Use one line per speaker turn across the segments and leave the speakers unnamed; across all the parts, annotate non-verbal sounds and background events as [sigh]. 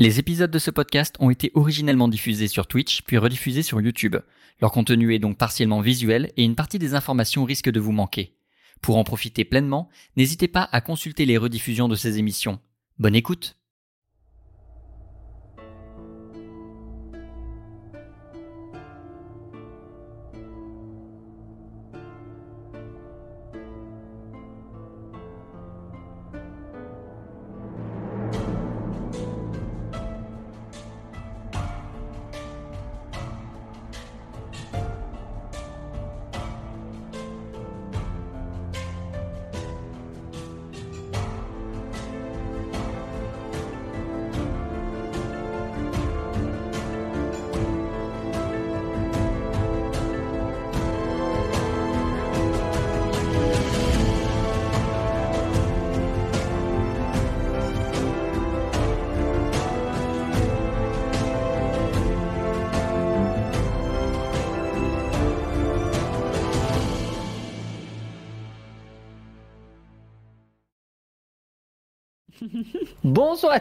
Les épisodes de ce podcast ont été originellement diffusés sur Twitch, puis rediffusés sur YouTube. Leur contenu est donc partiellement visuel et une partie des informations risque de vous manquer. Pour en profiter pleinement, n'hésitez pas à consulter les rediffusions de ces émissions. Bonne écoute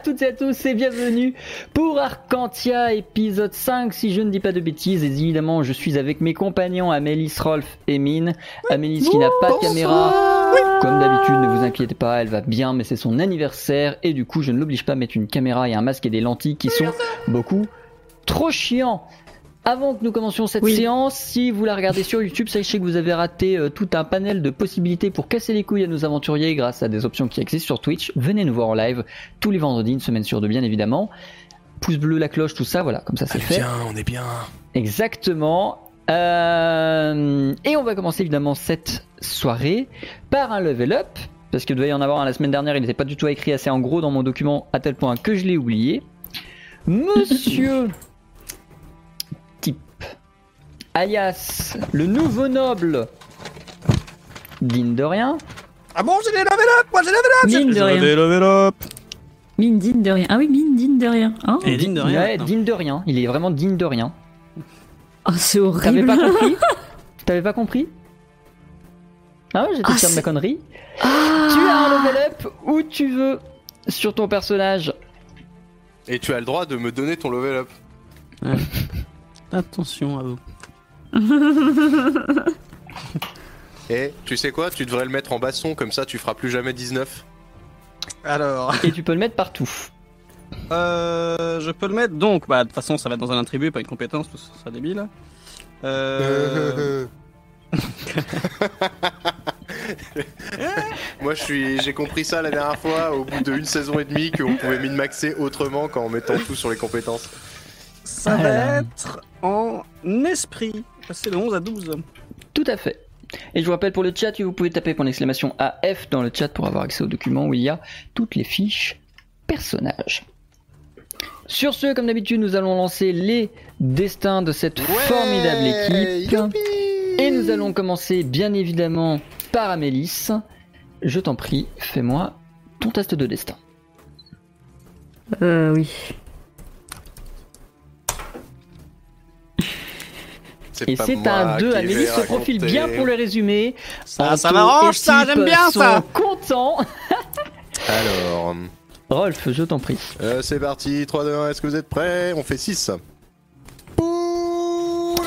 toutes et à tous et bienvenue pour Arcantia épisode 5 si je ne dis pas de bêtises. Et évidemment je suis avec mes compagnons Amélis, Rolf et Mine. Amélis qui n'a pas de caméra. Comme d'habitude ne vous inquiétez pas elle va bien mais c'est son anniversaire. Et du coup je ne l'oblige pas à mettre une caméra et un masque et des lentilles qui sont beaucoup trop chiants. Avant que nous commencions cette séance, si vous la regardez sur YouTube, sachez que vous avez raté euh, tout un panel de possibilités pour casser les couilles à nos aventuriers grâce à des options qui existent sur Twitch. Venez nous voir en live tous les vendredis, une semaine sur deux bien évidemment. Pouce bleu, la cloche, tout ça, voilà, comme ça c'est fait.
Bien, on est bien.
Exactement. Euh, et on va commencer évidemment cette soirée par un level up, parce qu'il devait y en avoir un la semaine dernière, il n'était pas du tout écrit assez en gros dans mon document à tel point que je l'ai oublié. Monsieur [laughs] alias le nouveau noble digne de rien.
Ah bon, j'ai les level up Moi j'ai level up
Mine de
J'ai
rien.
level up
Mine digne de rien. Ah oui, mine digne de rien. Hein
Et digne de rien.
Ouais, digne de rien. Il est vraiment digne de rien.
Oh, c'est
T'avais
horrible.
pas [laughs] compris T'avais pas compris Ah ouais, j'étais
Ah,
sûr de ma connerie.
Ah
Tu as un level up où tu veux sur ton personnage.
Et tu as le droit de me donner ton level up.
Attention à vous. [laughs]
Et tu sais quoi Tu devrais le mettre en basson, comme ça tu feras plus jamais 19.
Alors,
Et tu peux le mettre partout.
euh, je peux le mettre donc. Bah, de toute façon, ça va être dans un attribut, pas une compétence, tout ça sera débile. Euh, [laughs] [laughs]
Moi je suis, j'ai compris ça la dernière fois au bout d'une saison et demie qu'on pouvait min-maxer autrement qu'en mettant tout sur les compétences.
ça
Ah
va
là.
être en esprit. C'est de 11 à 12.
Tout à fait. Et je vous rappelle pour le chat, vous pouvez taper point d'exclamation AF dans le chat pour avoir accès au document où il y a toutes les fiches personnages. Sur ce, comme d'habitude, nous allons lancer les destins de cette formidable équipe. Et nous allons commencer bien évidemment par Amélis. Je t'en prie, fais-moi ton test de destin.
Euh, oui.
Et c'est un 2,
qui
Amélis
vais
se profile bien pour le résumé.
Ça, ça m'arrange, ça, j'aime bien
sont
ça.
contents. [laughs]
Alors,
Rolf, je t'en prie.
euh, c'est parti, 3, 2, 1, est-ce que vous êtes prêts? On fait 6.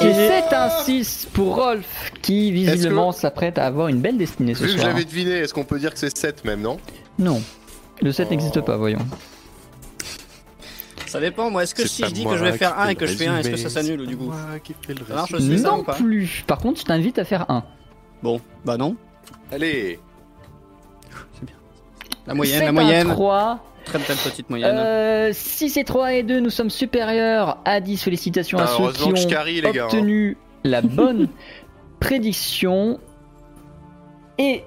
Et c'est un 6 pour Rolf qui visiblement s'apprête à avoir une belle destinée ce
Vu que
soir.
j'avais deviné, est-ce qu'on peut dire que c'est 7 même, non?
Non, le 7
Oh.
n'existe pas, voyons.
Ça dépend, moi. Est-ce que
C'est
si je dis que je vais faire
fais
1 et que je fais 1, est-ce que ça s'annule du coup Ça marche aussi, ça, ou
Non
pas
plus. Par contre, je t'invite à faire 1.
Bon, bah non.
Allez
La moyenne,
c'est
la moyenne.
un 3.
Très belle petite moyenne.
Euh, 6 et 3 et 2, nous sommes supérieurs à 10. Félicitations à
Ah,
ceux qui ont
carry, les gars, hein.
obtenu la [laughs] bonne prédiction. Et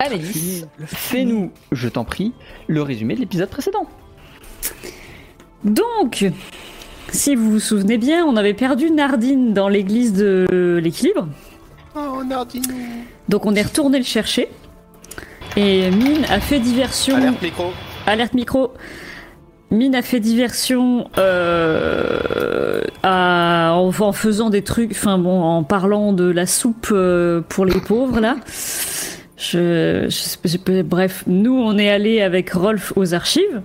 Amélis, fais-nous, je t'en prie, le résumé de l'épisode précédent.
Donc, si vous vous souvenez bien, on avait perdu Nardine dans l'église de l'équilibre.
Oh, Nardine
Donc, on est retourné le chercher. Et Mine a fait diversion.
Alerte micro
Alerte micro. Mine a fait diversion euh, à- en, en faisant des trucs, enfin bon, en parlant de la soupe euh, pour les pauvres là. Je, je bref, nous on est allé avec Rolf aux archives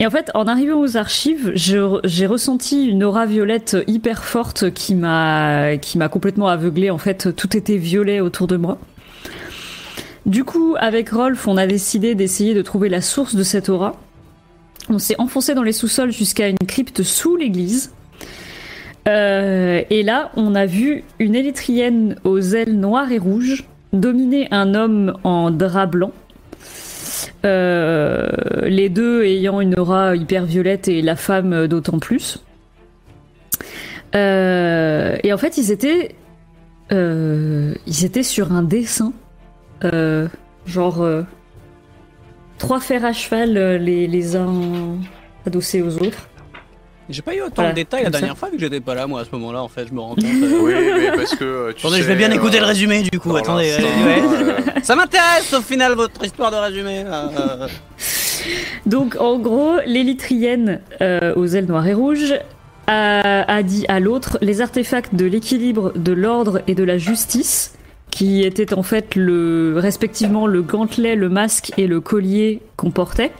Et en fait, en arrivant aux archives, j'ai ressenti une aura violette hyper forte qui m'a complètement aveuglée. En fait, tout était violet autour de moi. Du coup, avec Rolf, on a décidé d'essayer de trouver la source de cette aura. On s'est enfoncé dans les sous-sols jusqu'à une crypte sous l'église. Euh, et là, on a vu une élytrienne aux ailes noires et rouges dominer un homme en drap blanc. Euh, les deux ayant une aura hyper violette et la femme d'autant plus. Euh, et en fait, ils étaient, euh, sur un dessin, euh, genre euh, trois fers à cheval, euh, les uns adossés aux autres.
J'ai pas eu autant
Voilà,
de détails la
ça.
dernière fois vu que j'étais pas là moi à ce moment-là en fait, je me rends compte. euh.
Oui, mais parce que. euh, tu
Attendez, je vais bien écouter
euh,
le résumé du coup.
dans
Attendez, ouais, ouais.
euh,
Ça m'intéresse au final votre histoire de résumé. là, euh.
Donc en gros, l'élytrienne euh, aux ailes noires et rouges a, a dit à l'autre les artefacts de l'équilibre, de l'ordre et de la justice, qui étaient en fait le, respectivement le gantelet, le masque et le collier qu'on portait.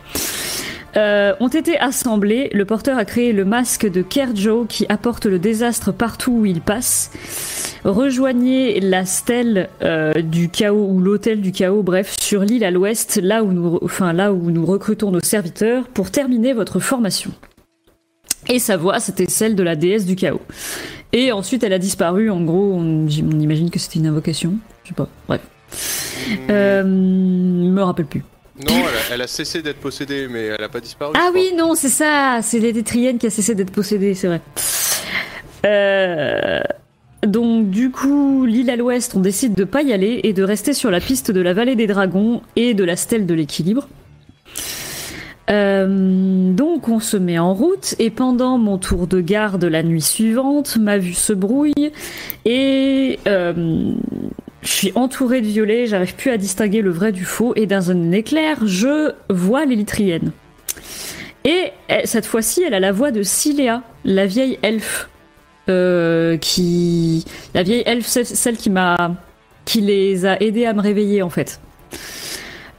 Euh, ont été assemblés. Le porteur a créé le masque de Kerjo qui apporte le désastre partout où il passe. Rejoignez la stèle euh, du chaos ou l'hôtel du chaos, bref, sur l'île à l'ouest, là où nous, enfin là où nous recrutons nos serviteurs pour terminer votre formation. Et sa voix, c'était celle de la déesse du chaos. Et ensuite, elle a disparu. En gros, on, on imagine que c'était une invocation. Je sais pas. Bref. Euh, me rappelle plus.
Non, elle a, elle a cessé d'être possédée, mais elle a pas disparu.
Ah oui, non, c'est ça, c'est l'ététrienne qui a cessé d'être possédée, c'est vrai. Euh, donc du coup, l'île à l'ouest, on décide de pas y aller et de rester sur la piste de la vallée des dragons et de la stèle de l'équilibre. Euh, donc on se met en route et pendant mon tour de garde la nuit suivante, ma vue se brouille et euh, je suis entourée de violets, j'arrive plus à distinguer le vrai du faux et dans un éclair, je vois l'élytrienne. Et elle- cette fois-ci, elle a la voix de Ciléa, la vieille elfe, euh, qui, la vieille elfe, celle, celle qui m'a, qui les a aidés à me réveiller en fait.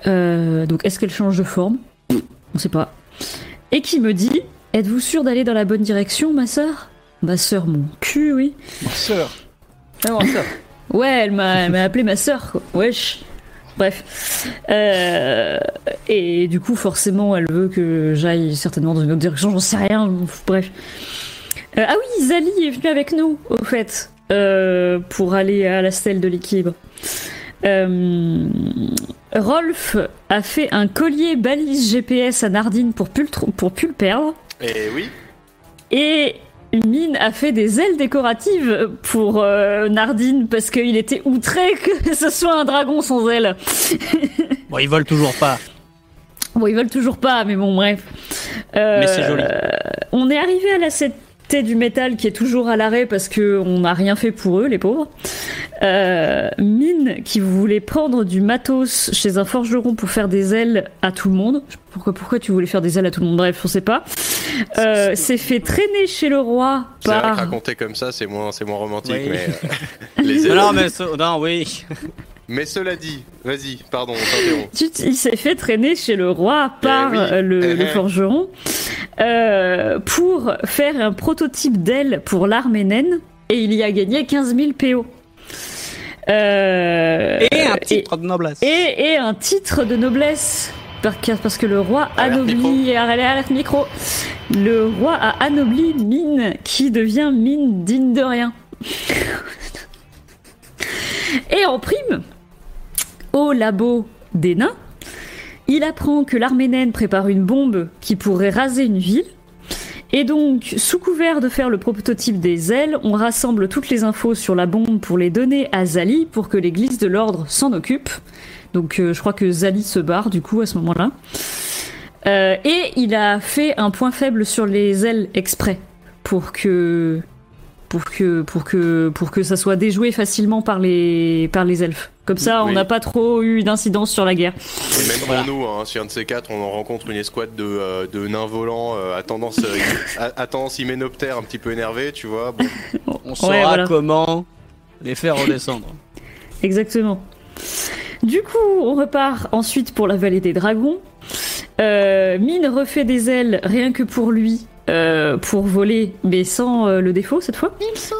Euh, donc, est-ce qu'elle change de forme? On sait pas. Et qui me dit Êtes-vous sûre d'aller dans la bonne direction, ma sœur? Ma sœur, mon cul, oui.
Sœur.
Ah, bon, ça.
Ouais, elle m'a, appelé ma sœur, quoi. Wesh. Bref. Euh, et du coup, forcément, elle veut que j'aille certainement dans une autre direction, j'en sais rien. Bref. Euh, ah oui, Zali est venue avec nous, au fait, euh, pour aller à la stèle de l'équilibre. Rolf a fait un collier balise GPS à Nardine pour plus pour plus le perdre.
Et oui.
Et Mine a fait des ailes décoratives pour euh, Nardine parce qu'il était outré que [laughs] ce soit un dragon sans ailes. [laughs]
Bon, ils volent toujours pas.
Bon, ils veulent toujours pas, mais bon, bref. Euh,
Mais c'est joli.
On est arrivé à la cité du métal qui est toujours à l'arrêt parce que on n'a rien fait pour eux, les pauvres. Euh, Mine, qui voulait prendre du matos chez un forgeron pour faire des ailes à tout le monde. Pourquoi, pourquoi tu voulais faire des ailes à tout le monde? Bref, on sait pas. Euh, s'est fait traîner chez le roi
C'est vrai que
par.
raconter comme ça, c'est moins, c'est moins romantique,
Oui.
mais euh, [laughs] les
Non,
ailes-
non, mais non, oui.
Mais cela dit, vas-y, pardon, on
il s'est fait traîner chez le roi par
Eh oui.
euh, le,
Eh
le
eh.
forgeron euh, pour faire un prototype d'aile pour l'armée naine et il y a gagné 15 000 PO. Euh,
Et un
et-
titre de noblesse.
et, et un titre de noblesse. Par- Parce que le roi anoblit. Allez, alerte micro. Le roi a anobli Mine, qui devient Mine digne de rien. [laughs] et en prime, au labo des nains, il apprend que l'armée prépare une bombe qui pourrait raser une ville. Et donc, sous couvert de faire le prototype des ailes, on rassemble toutes les infos sur la bombe pour les donner à Zali pour que l'église de l'ordre s'en occupe. Donc, euh, je crois que Zali se barre du coup à ce moment-là. Euh, et il a fait un point faible sur les ailes exprès pour que pour que pour que pour que ça soit déjoué facilement par les par les elfes. Comme ça, on n'a pas trop eu d'incidence sur la guerre.
Et même pour nous, hein, si un de ces quatre, on en rencontre une escouade de, euh, de nains volants euh, à tendance, euh, à, à tendance hyménoptère un petit peu énervé, tu vois. Bon, [laughs]
On saura
Ouais, voilà.
comment les faire redescendre. [laughs]
Exactement. Du coup, on repart ensuite pour la vallée des dragons. Euh, Mine refait des ailes rien que pour lui, euh, pour voler, mais sans euh, le défaut cette fois,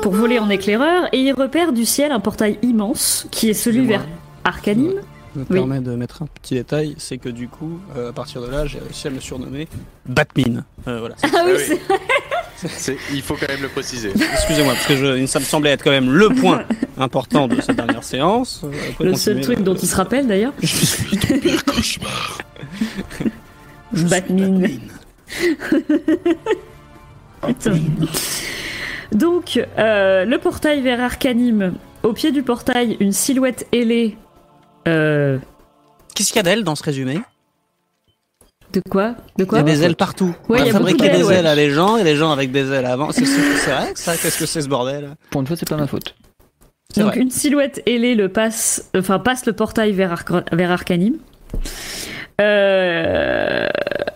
pour voler en éclaireur, et il repère du ciel un portail immense qui est celui vers Arcanime.
me
Oui.
permet de mettre un petit détail, c'est que du coup, euh, à partir de là, j'ai réussi à me surnommer Batmin. Euh, voilà.
Ah oui,
Ah oui. [laughs]
c'est-
Il faut quand même le préciser.
Excusez-moi, parce que je- ça me semblait être quand même le point [laughs] important de cette dernière séance. Pouvez
le seul truc
là.
dont il se rappelle d'ailleurs.
Je suis ton pire cauchemar.
Je suis
Batman. [laughs] Donc, euh, le portail vers Arcanime. Au pied du portail, une silhouette ailée. Euh,
Qu'est-ce qu'il y a d'elle dans ce résumé?
De quoi? De
Il y
quoi
a des ailes partout.
Ouais,
On
il y
a fabriqué des
ouais.
ailes à les gens et les gens avec des ailes avant. C'est c'est vrai que ça Qu'est-ce que c'est ce bordel?
Pour une fois, c'est pas ma faute.
Donc
vrai.
une silhouette ailée le passe, enfin passe le portail vers, Arc- vers Arcanime. Euh,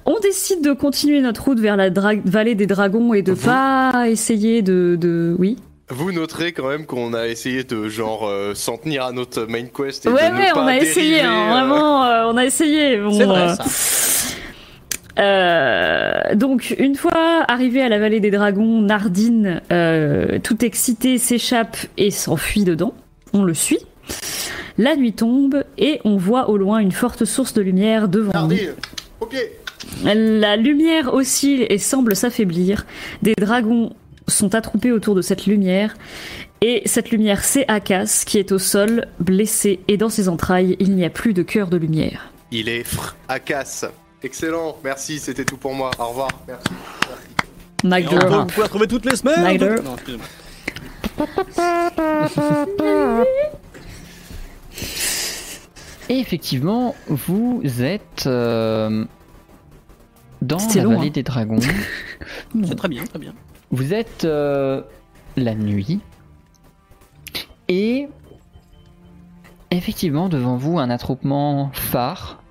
on décide de continuer notre route vers la vallée des dragons et de
Vous-
pas essayer de, de... oui.
Vous noterez quand même qu'on a essayé de genre euh, s'en tenir à notre main quest et
Ouais
de ne
ouais,
pas
on a essayé, hein, vraiment, euh, on a essayé. bon,
C'est vrai
euh,
ça.
Donc, une fois arrivé à la vallée des dragons, Nardine, tout excité, s'échappe et s'enfuit dedans. On le suit. La nuit tombe et on voit au loin une forte source de lumière devant nous.
Nardine, au pied
La lumière oscille et semble s'affaiblir. Des dragons sont attroupés autour de cette lumière. Et cette lumière, c'est Akas qui est au sol, blessé, et dans ses entrailles, il n'y a plus de cœur de lumière.
Il est fr casse. Excellent, merci, c'était tout pour moi. Au revoir, merci.
Et on peut-. Vous pouvez la trouver toutes les semaines. Non. [laughs]
Et effectivement, vous êtes euh, dans la
long,
vallée
hein.
des dragons. [laughs]
C'est très bien, très bien.
Vous êtes euh, la nuit. Et effectivement, devant vous, un attroupement phare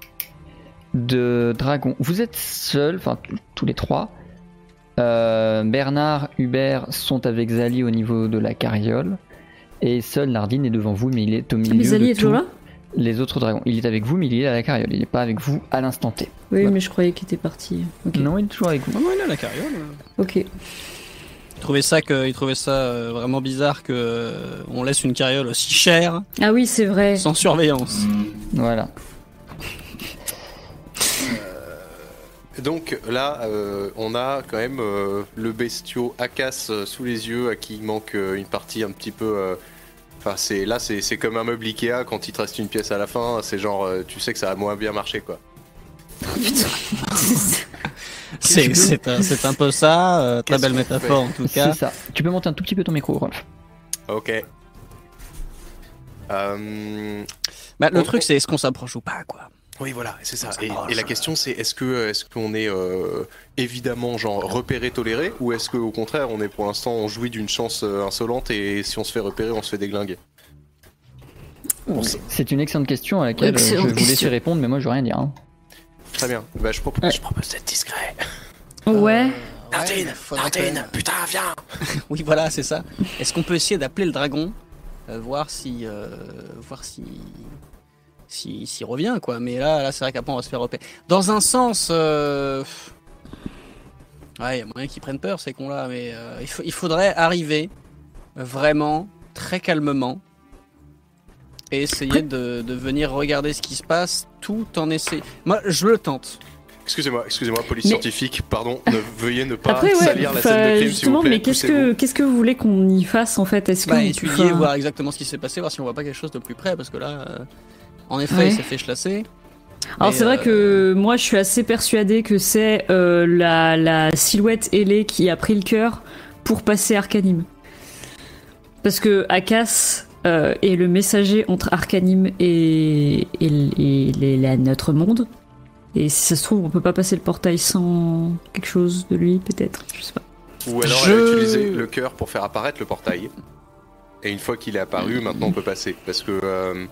de dragons. Vous êtes seuls, enfin tous les trois. Euh, Bernard, Hubert sont avec Zali au niveau de la carriole. Et seul Nardine est devant vous, mais il est au milieu
Mais Zali
de
est toujours là
les autres dragons. Il est avec vous, mais il est à la carriole. Il n'est pas avec vous à l'instant T.
Oui,
Voilà.
mais je croyais qu'il était parti. Ok.
Non, il est toujours avec vous.
Non, non, il est à la carriole.
Ok.
Il trouvait ça, que, il trouvait ça euh, vraiment bizarre que euh, on laisse une carriole aussi chère
Ah oui, c'est vrai.
sans surveillance.
Voilà.
Donc là, euh, on a quand même euh, le bestiau Akas euh, sous les yeux à qui il manque euh, une partie un petit peu. Enfin, c'est là, c'est c'est comme un meuble Ikea quand il te reste une pièce à la fin. C'est genre, euh, tu sais que ça a moins bien marché quoi. [laughs]
C'est c'est un, c'est un peu ça. euh, très belle métaphore en tout cas.
C'est ça. Tu peux monter un tout petit peu ton micro, Rolf.
Ok. Euh,
Bah, le
On-
truc, c'est est-ce qu'on s'approche ou pas, quoi.
Oui, voilà, c'est ça.
Ça
Et, et la question, c'est est-ce que est-ce qu'on est euh, évidemment genre repéré, toléré, ou est-ce qu'au contraire, on est pour l'instant, on jouit d'une chance euh, insolente et si on se fait repérer, on se fait déglinguer?
C'est une excellente question à laquelle euh, je vous laisser
question.
répondre, mais moi je veux rien dire. hein.
Très bien. Bah, je propose,
Ouais.
je propose d'être discret.
Ouais.
Nardine,
que-
putain, viens. [laughs]
Oui, voilà, c'est ça. Est-ce qu'on peut essayer d'appeler le dragon, euh, voir si, euh, voir si, si, s'il revient, quoi. Mais là, là, c'est vrai qu'après on va se faire repérer. Dans un sens, euh... ouais, il y a moyen qu'ils prennent peur ces cons-là, mais euh, il, faut- il faudrait arriver vraiment très calmement et essayer de, de venir regarder ce qui se passe tout en essayant. Moi, je le tente.
Excusez-moi, excusez-moi, police
Mais-
scientifique, pardon, ne, veuillez ne pas
Après, ouais,
salir la scène de crime, s'il vous plaît.
mais qu'est-ce que, qu'est-ce que vous voulez qu'on y fasse en fait? Est-ce que
Bah,
on-
étudier,
enfin,
voir exactement ce qui s'est passé, voir si on voit pas quelque chose de plus près, parce que là, euh, en effet,
Ouais.
il s'est fait chlasser.
Alors c'est vrai
euh,
que moi je suis assez persuadée que c'est euh, la, la silhouette ailée qui a pris le cœur pour passer Arcanime. Parce que Akas euh, est le messager entre Arcanime et, et, et les- la- notre monde. Et si ça se trouve, on peut pas passer le portail sans quelque chose de lui, peut-être. Je sais pas.
Ou alors
Je-
elle a utilisé le cœur pour faire apparaître le portail. Et une fois qu'il est apparu, maintenant on peut passer. Parce que euh,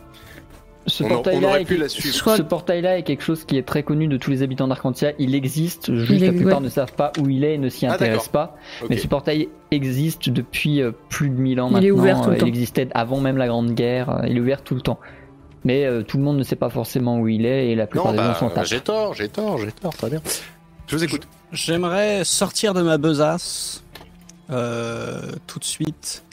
Ce portail-là est, portail-là est quelque chose qui est très connu de tous les habitants d'Arcantia. Il existe, juste
Il est-
la plupart
ouais.
ne savent pas où il est et ne s'y
Ah,
intéressent pas. Mais ce portail existe depuis euh, plus de 1000 ans
Il
maintenant.
est ouvert tout le temps.
Il existait avant même la Grande Guerre. Il est ouvert tout le temps. Mais euh, tout le monde ne sait pas forcément où il est et la plupart
Non,
des gens
bah,
sont tard.
j'ai tort, j'ai tort, j'ai tort, très bien. Je vous écoute.
J'aimerais sortir de ma besace euh, tout de suite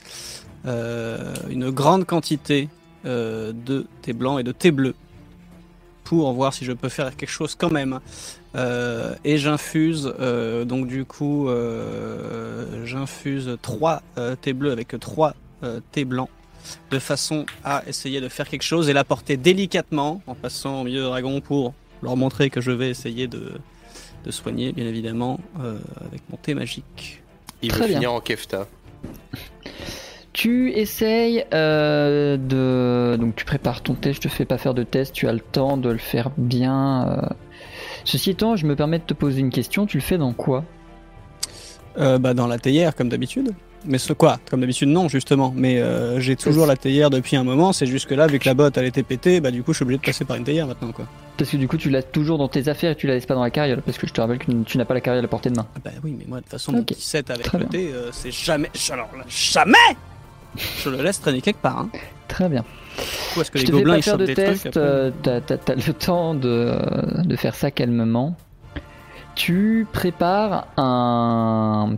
euh, une grande quantité euh, de thé blanc et de thé bleu pour voir si je peux faire quelque chose quand même. Euh, et j'infuse euh, donc du coup euh, j'infuse trois euh, thés bleus avec trois euh, thés blancs de façon à essayer de faire quelque chose et l'apporter délicatement en passant au milieu de dragon pour leur montrer que je vais essayer de, de soigner bien évidemment euh, avec mon thé magique.
Il
Très
veut
bien.
finir en kefta.
Tu essayes euh, de. Donc tu prépares ton test, je te fais pas faire de test, tu as le temps de le faire bien. euh. Ceci étant, je me permets de te poser une question, tu le fais dans quoi?
Euh, bah, dans la théière comme d'habitude. Mais ce quoi? Comme d'habitude non justement. Mais euh, j'ai toujours la théière depuis un moment. C'est juste que là vu que la botte elle était pétée, bah du coup je suis obligé de passer par une théière maintenant quoi.
Parce que du coup tu l'as toujours dans tes affaires et tu la laisses pas dans la carriole, parce que je te rappelle que tu n'as pas la carriole à portée de main.
Ah bah oui mais moi de toute façon mon
Ok.
petit set avec
Très
le
bien.
thé euh, c'est jamais. Alors là, jamais Je le laisse traîner quelque part. Hein.
Très bien.
Coup, est-ce que
Je
les
te fais
gobelins
pas
ils
faire
chopent
de
des
test,
trucs
euh, t'as, t'as- t'as le temps de, de faire ça calmement. Tu prépares un,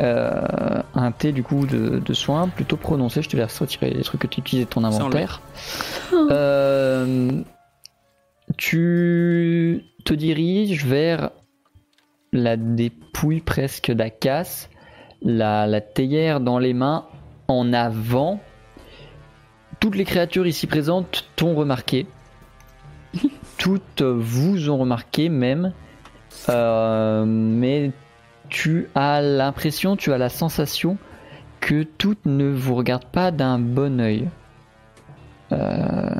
euh, un thé du coup de, de soins plutôt prononcé. Je te laisse retirer les trucs que tu utilises de ton
Ça, on
inventaire. Euh, tu te diriges vers la dépouille presque d'Akas, la, la théière dans les mains, en avant. Toutes les créatures ici présentes t'ont remarqué. [laughs] Toutes vous ont remarqué même. Euh, mais tu as l'impression, tu as la sensation que toutes ne vous regardent pas d'un bon œil. Euh,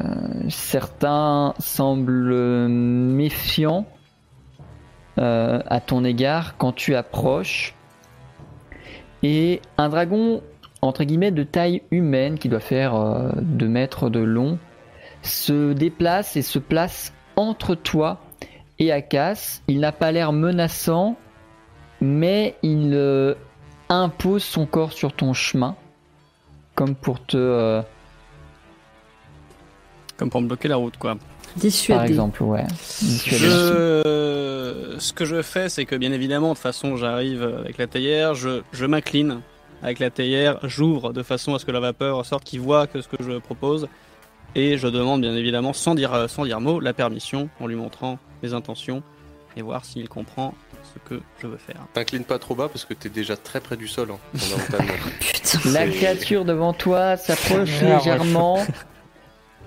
certains semblent méfiants euh, à ton égard quand tu approches. Et un dragon, entre guillemets, de taille humaine, qui doit faire 2 mètres de long, se déplace et se place entre toi et Akas. Il n'a pas l'air menaçant, mais il euh, impose son corps sur ton chemin, comme pour te... euh,
Comme pour me bloquer la route quoi.
Dissuader.
par exemple, ouais.
Je... Ce que je fais, c'est que bien évidemment, de toute façon, j'arrive avec la théière, je, je m'incline avec la théière, j'ouvre de façon à ce que la vapeur sorte, qu'il voit que ce que je propose, et je demande bien évidemment, sans dire, sans dire mot, la permission, en lui montrant mes intentions, et voir s'il comprend ce que je veux faire.
T'inclines pas trop bas parce que t'es déjà très près du sol. Hein. [laughs]
Putain.
La créature devant toi s'approche légèrement, [laughs]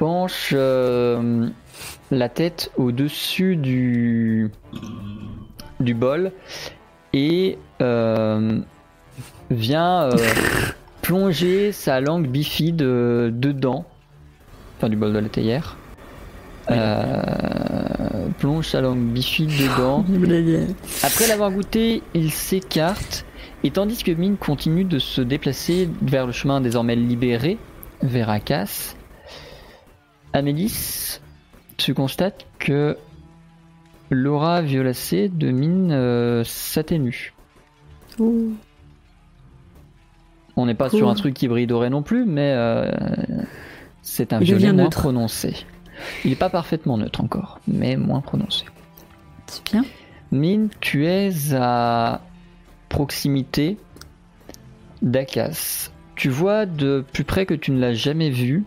penche euh, la tête au-dessus du, du bol et euh, vient euh, [laughs] plonger sa langue bifide dedans, enfin du bol de la théière. Plonge sa langue bifide [laughs] dedans. Après l'avoir goûté, il s'écarte. Et tandis que Mine continue de se déplacer vers le chemin désormais libéré, vers Akas, Amélis, tu constates que l'aura violacée de Mine euh, s'atténue.
Ouh.
On n'est pas
Cool.
sur un truc qui brille doré non plus, mais euh, c'est un
Il
violet moins
neutre.
prononcé. Il n'est pas parfaitement neutre encore, mais moins prononcé.
C'est bien.
Mine, tu es à proximité d'Akas. Tu vois de plus près que tu ne l'as jamais vu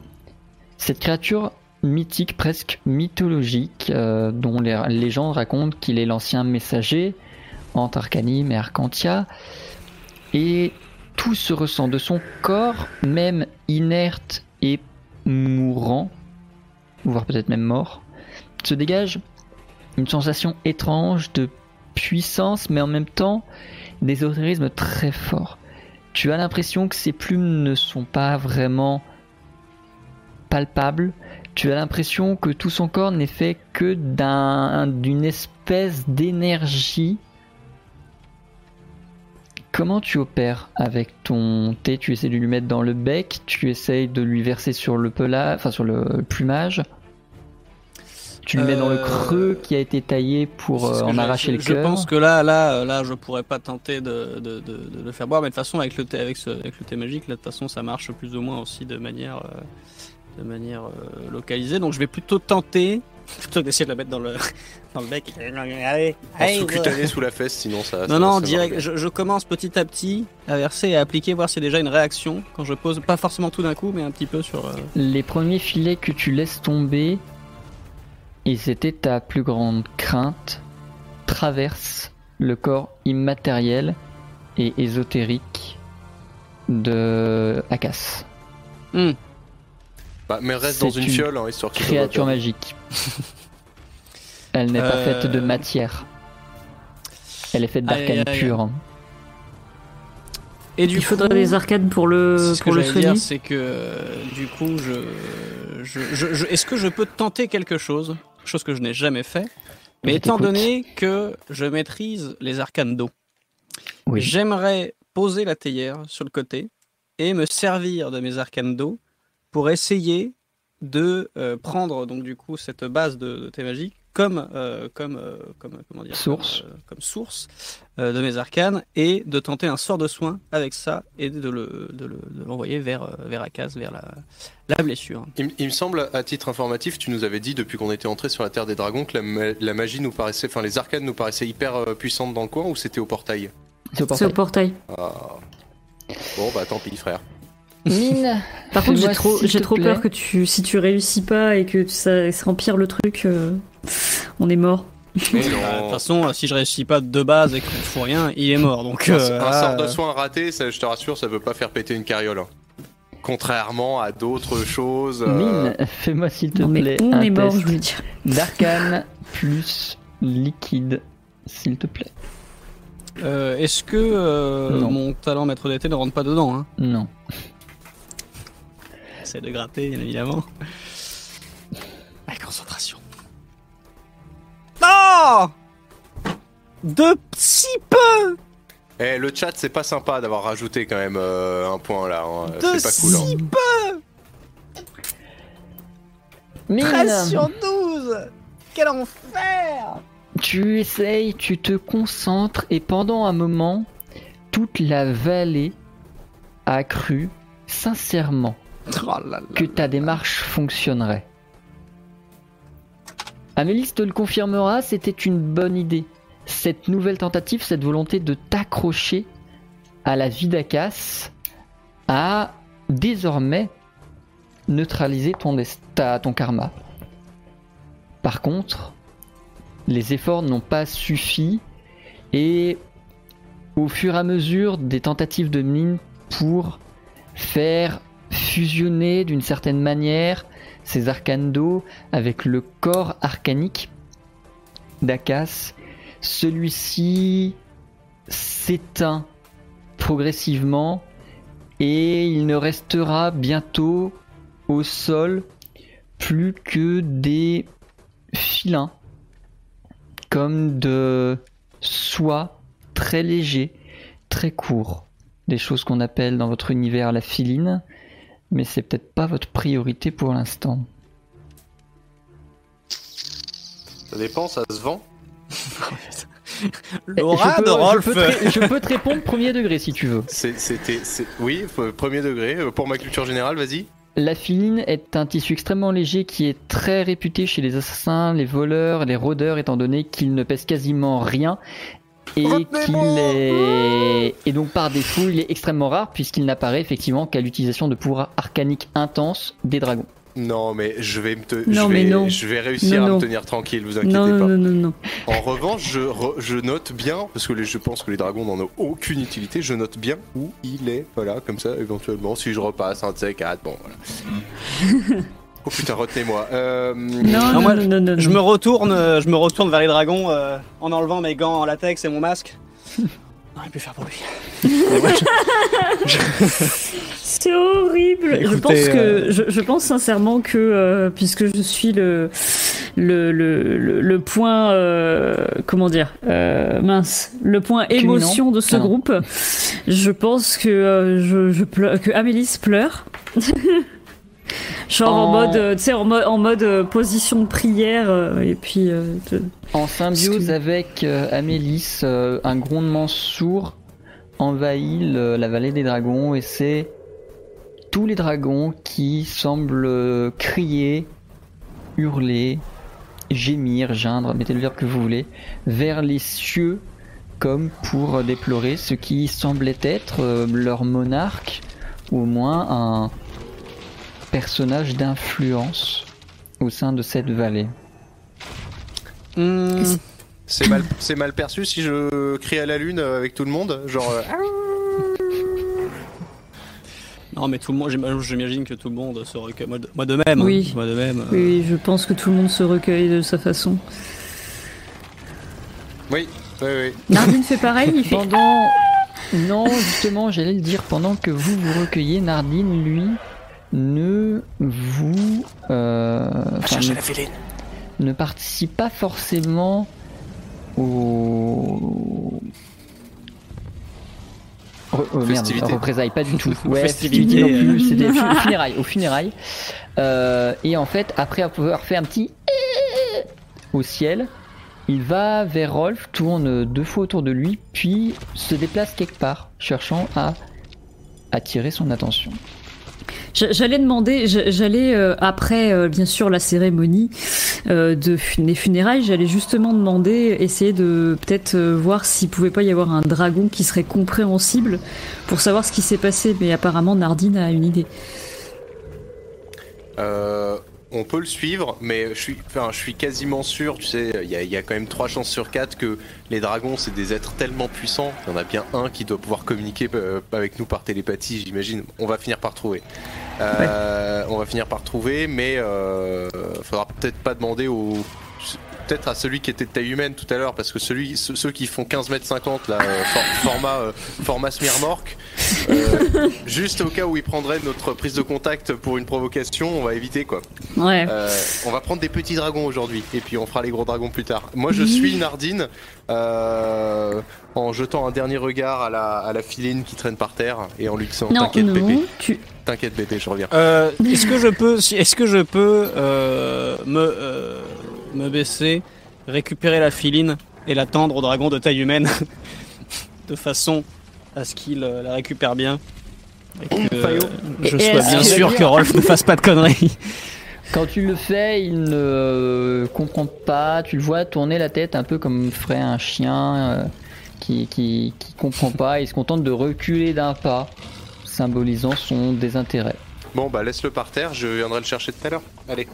cette créature mythique, presque mythologique, euh, dont les légendes racontent qu'il est l'ancien messager entre Arcanim et Arcantia. Et tout se ressent de son corps, même inerte et mourant, voire peut-être même mort, se dégage une sensation étrange de puissance, mais en même temps d'ésotérisme très fort. Tu as l'impression que ses plumes ne sont pas vraiment palpables. Tu as l'impression que tout son corps n'est fait que d'un, d'une espèce d'énergie. Comment tu opères avec ton thé? Tu essaies de lui mettre dans le bec, tu essayes de lui verser sur le pelage, enfin sur le plumage. Tu le mets dans le
Euh,
creux qui a été taillé pour euh, en arracher
je,
le
Je
cœur.
pense que là, là, là, je pourrais pas tenter de, de, de, de le faire boire, mais de toute façon, avec le thé, avec, ce, avec le thé magique, là, de toute façon, ça marche plus ou moins aussi de manière, euh, de manière euh, localisée. Donc je vais plutôt tenter, [laughs] plutôt que d'essayer de la mettre dans le, [laughs] dans le bec. Allez, allez,
sous-cutané sous la fesse, sinon ça.
Non, non, direct. Je, je commence petit à petit à verser et à appliquer, voir s'il y a déjà une réaction quand je pose, pas forcément tout d'un coup, mais un petit peu sur. euh,
Les premiers filets que tu laisses tomber, et c'était ta plus grande crainte, traversent le corps immatériel et ésotérique de Akas,
Bah, mais reste
C'est
dans une
une
fiole, hein, histoire qu'il
créature magique. [laughs] Elle n'est pas
Euh,
faite de matière. Elle est faite d'arcane
aïe, aïe.
pur.
Et du
Il faudrait
coup,
des arcades pour le,
ce que
pour le
j'allais
soigner.
dire, c'est que euh, du coup, je, je, je- je- est-ce que je peux tenter quelque chose, chose que je n'ai jamais fait, mais
Je
étant donné que je maîtrise les arcanes d'eau,
Oui.
j'aimerais poser la théière sur le côté et me servir de mes arcanes d'eau pour essayer de euh, prendre donc du coup cette base de, de thé magique comme euh, comme euh, comme comment dire
Source.
comme, euh, comme source euh, de mes arcanes et de tenter un sort de soin avec ça et de le de le- de l'envoyer vers vers Akaz vers la la blessure.
Il, il me semble, à titre informatif, tu nous avais dit depuis qu'on était entré sur la Terre des Dragons que la, ma- la magie nous paraissait, enfin les arcanes nous paraissaient hyper puissantes dans le coin ou c'était au portail?
C'est au portail.
Ah. Bon bah tant pis frère.
Mine,
Par contre, j'ai trop,
s'il
j'ai
te
trop
plaît.
peur que tu, si tu réussis pas et que ça, ça empire le truc, euh, on est mort.
Bah, De toute façon, euh, si je réussis pas de base et qu'on fout rien, il est mort. Donc
un,
euh,
un sort de soin raté, ça, je te rassure, ça veut pas faire péter une carriole. hein. Contrairement à d'autres choses. euh,
Mine, fais-moi s'il te
Non,
plaît
on
un
est mort,
test
je veux dire.
d'arcane plus liquide, s'il te plaît.
euh, Est-ce que euh, mon talent maître d'été ne rentre pas dedans hein?
Non.
J'essaie de gratter, bien évidemment. Avec concentration. Non De si peu
Eh, le chat, c'est pas sympa d'avoir rajouté quand même euh, un point là. hein.
De
C'est pas cool. hein.
si peu
Mine,
13 sur 12 Quel enfer
tu essayes, tu te concentres et pendant un moment, toute la vallée a cru sincèrement [laughs]
Oh
que ta démarche fonctionnerait. Amélis te le confirmera, c'était une bonne idée. Cette nouvelle tentative, cette volonté de t'accrocher à la vie d'Akas a désormais neutralisé ton, ta- ton karma. Par contre, les efforts n'ont pas suffi et au fur et à mesure des tentatives de mine pour faire fusionner d'une certaine manière ces arcanes d'eau avec le corps arcanique d'Akas, celui-ci s'éteint progressivement et il ne restera bientôt au sol plus que des filins comme de soie très léger, très court. Des choses qu'on appelle dans votre univers la filine, mais c'est peut-être pas votre priorité pour l'instant.
Ça dépend, ça se vend. [laughs]
L'aura
je, peux,
de Rolf
je, peux te, je peux te répondre premier degré si tu veux.
C'est- C'était. Oui, faut- premier degré. euh, Pour ma culture générale, vas-y.
La filine est un tissu extrêmement léger qui est très réputé chez les assassins, les voleurs, les rôdeurs, étant donné qu'il ne pèse quasiment rien. Et qu'il est. Et donc par défaut, il est extrêmement rare puisqu'il n'apparaît effectivement qu'à l'utilisation de pouvoirs arcaniques intenses des dragons.
Non, mais je vais me te-
Non,
je vais,
non.
je vais réussir
Non,
à
non.
me tenir tranquille, vous inquiétez pas.
non, non, non.
En revanche, je, re- je note bien, parce que les- je pense que les dragons n'en ont aucune utilité, je note bien où il est, voilà, comme ça, éventuellement, si je repasse un de ces quatre, bon, voilà. [laughs] oh putain, retenez-moi. Euh,
Non,
Non,
non,
moi,
non,
Je me retourne, euh, je me retourne vers les dragons euh, en enlevant mes gants en latex et mon masque. [laughs] On aurait pu faire pour lui. [laughs]
C'est horrible. je pense que,
euh,
je, je pense sincèrement que euh, puisque je suis le le le, le, le point euh, comment dire euh, mince le point émotion de ce
Ah non.
groupe, je pense que euh, je, je pleure, que Amélis pleure. [laughs] Genre en,
En-
mode, euh, tu sais, en mode, en mode euh, position de prière, euh, et puis euh, de-
En symbiose avec euh, Amélis, euh, un grondement sourd envahit le- la vallée des dragons et c'est tous les dragons qui semblent euh, crier, hurler, gémir, geindre, mettez le verbe que vous voulez, vers les cieux comme pour déplorer ce qui semblait être euh, leur monarque, ou au moins un personnage d'influence au sein de cette vallée.
Hmm,
C'est mal, c'est mal perçu si je crie à la lune euh, avec tout le monde, genre. euh,
Non, mais tout le monde, j'im- j'imagine que tout le monde se recueille. Moi de, moi de même. hein.
Oui.
Moi de même. euh,
Oui, oui, je pense que tout le monde se recueille de sa façon.
Oui, oui, oui. [laughs]
Nardine fait pareil, il fait.
Pendant. Non, justement, j'allais le dire, pendant que vous vous recueillez, Nardine, lui, ne vous. euh, ne,
féline.
ne participe pas forcément au. Re- euh, merde, représailles, pas du tout. [laughs] Ouais, non plus, c'était fu- [laughs] funérailles, aux funérailles. Euh, et en fait, après avoir fait un petit au ciel, il va vers Rolf, tourne deux fois autour de lui, puis se déplace quelque part, cherchant à attirer son attention.
J'a- J'allais demander, j'a- j'allais euh, après euh, bien sûr la cérémonie euh, de des funérailles, j'allais justement demander, essayer de peut-être voir s'il pouvait pas y avoir un dragon qui serait compréhensible pour savoir ce qui s'est passé, mais apparemment Nardine a une idée.
On peut le suivre, mais je suis, enfin, je suis quasiment sûr, tu sais, il y, a- il y a quand même 3 chances sur 4 que les dragons, c'est des êtres tellement puissants, il y en a bien un qui doit pouvoir communiquer euh, avec nous par télépathie, j'imagine. On va finir par trouver. Euh, On va finir par trouver, mais euh, faudra peut-être pas demander au... Peut-être à celui qui était de taille humaine tout à l'heure, parce que celui, ceux, ceux qui font 15 mètres 50 là, euh, for- [laughs] format, euh, format Smirmork, euh, [laughs] juste au cas où il prendrait notre prise de contact pour une provocation, on va éviter quoi.
Ouais.
Euh, on va prendre des petits dragons aujourd'hui et puis on fera les gros dragons plus tard. Moi je suis Nardine euh, en jetant un dernier regard à la, à la filine qui traîne par terre et en lui disant
non,
t'inquiète bébé,
tu.
t'inquiète bébé, je reviens.
Euh, est-ce que je peux, est-ce que je peux euh, me euh, me baisser, récupérer la filine et la tendre au dragon de taille humaine, [laughs] de façon à ce qu'il euh, la récupère bien. Et que
Fayot.
je sois bien sûr que Rolf ne fasse pas de conneries. [laughs]
Quand tu le fais, il ne euh, comprend pas. Tu le vois tourner la tête un peu comme ferait un chien euh, qui, qui, qui comprend pas. Il se contente de reculer d'un pas, symbolisant son désintérêt.
Bon bah laisse-le par terre, je viendrai le chercher tout à l'heure. Allez.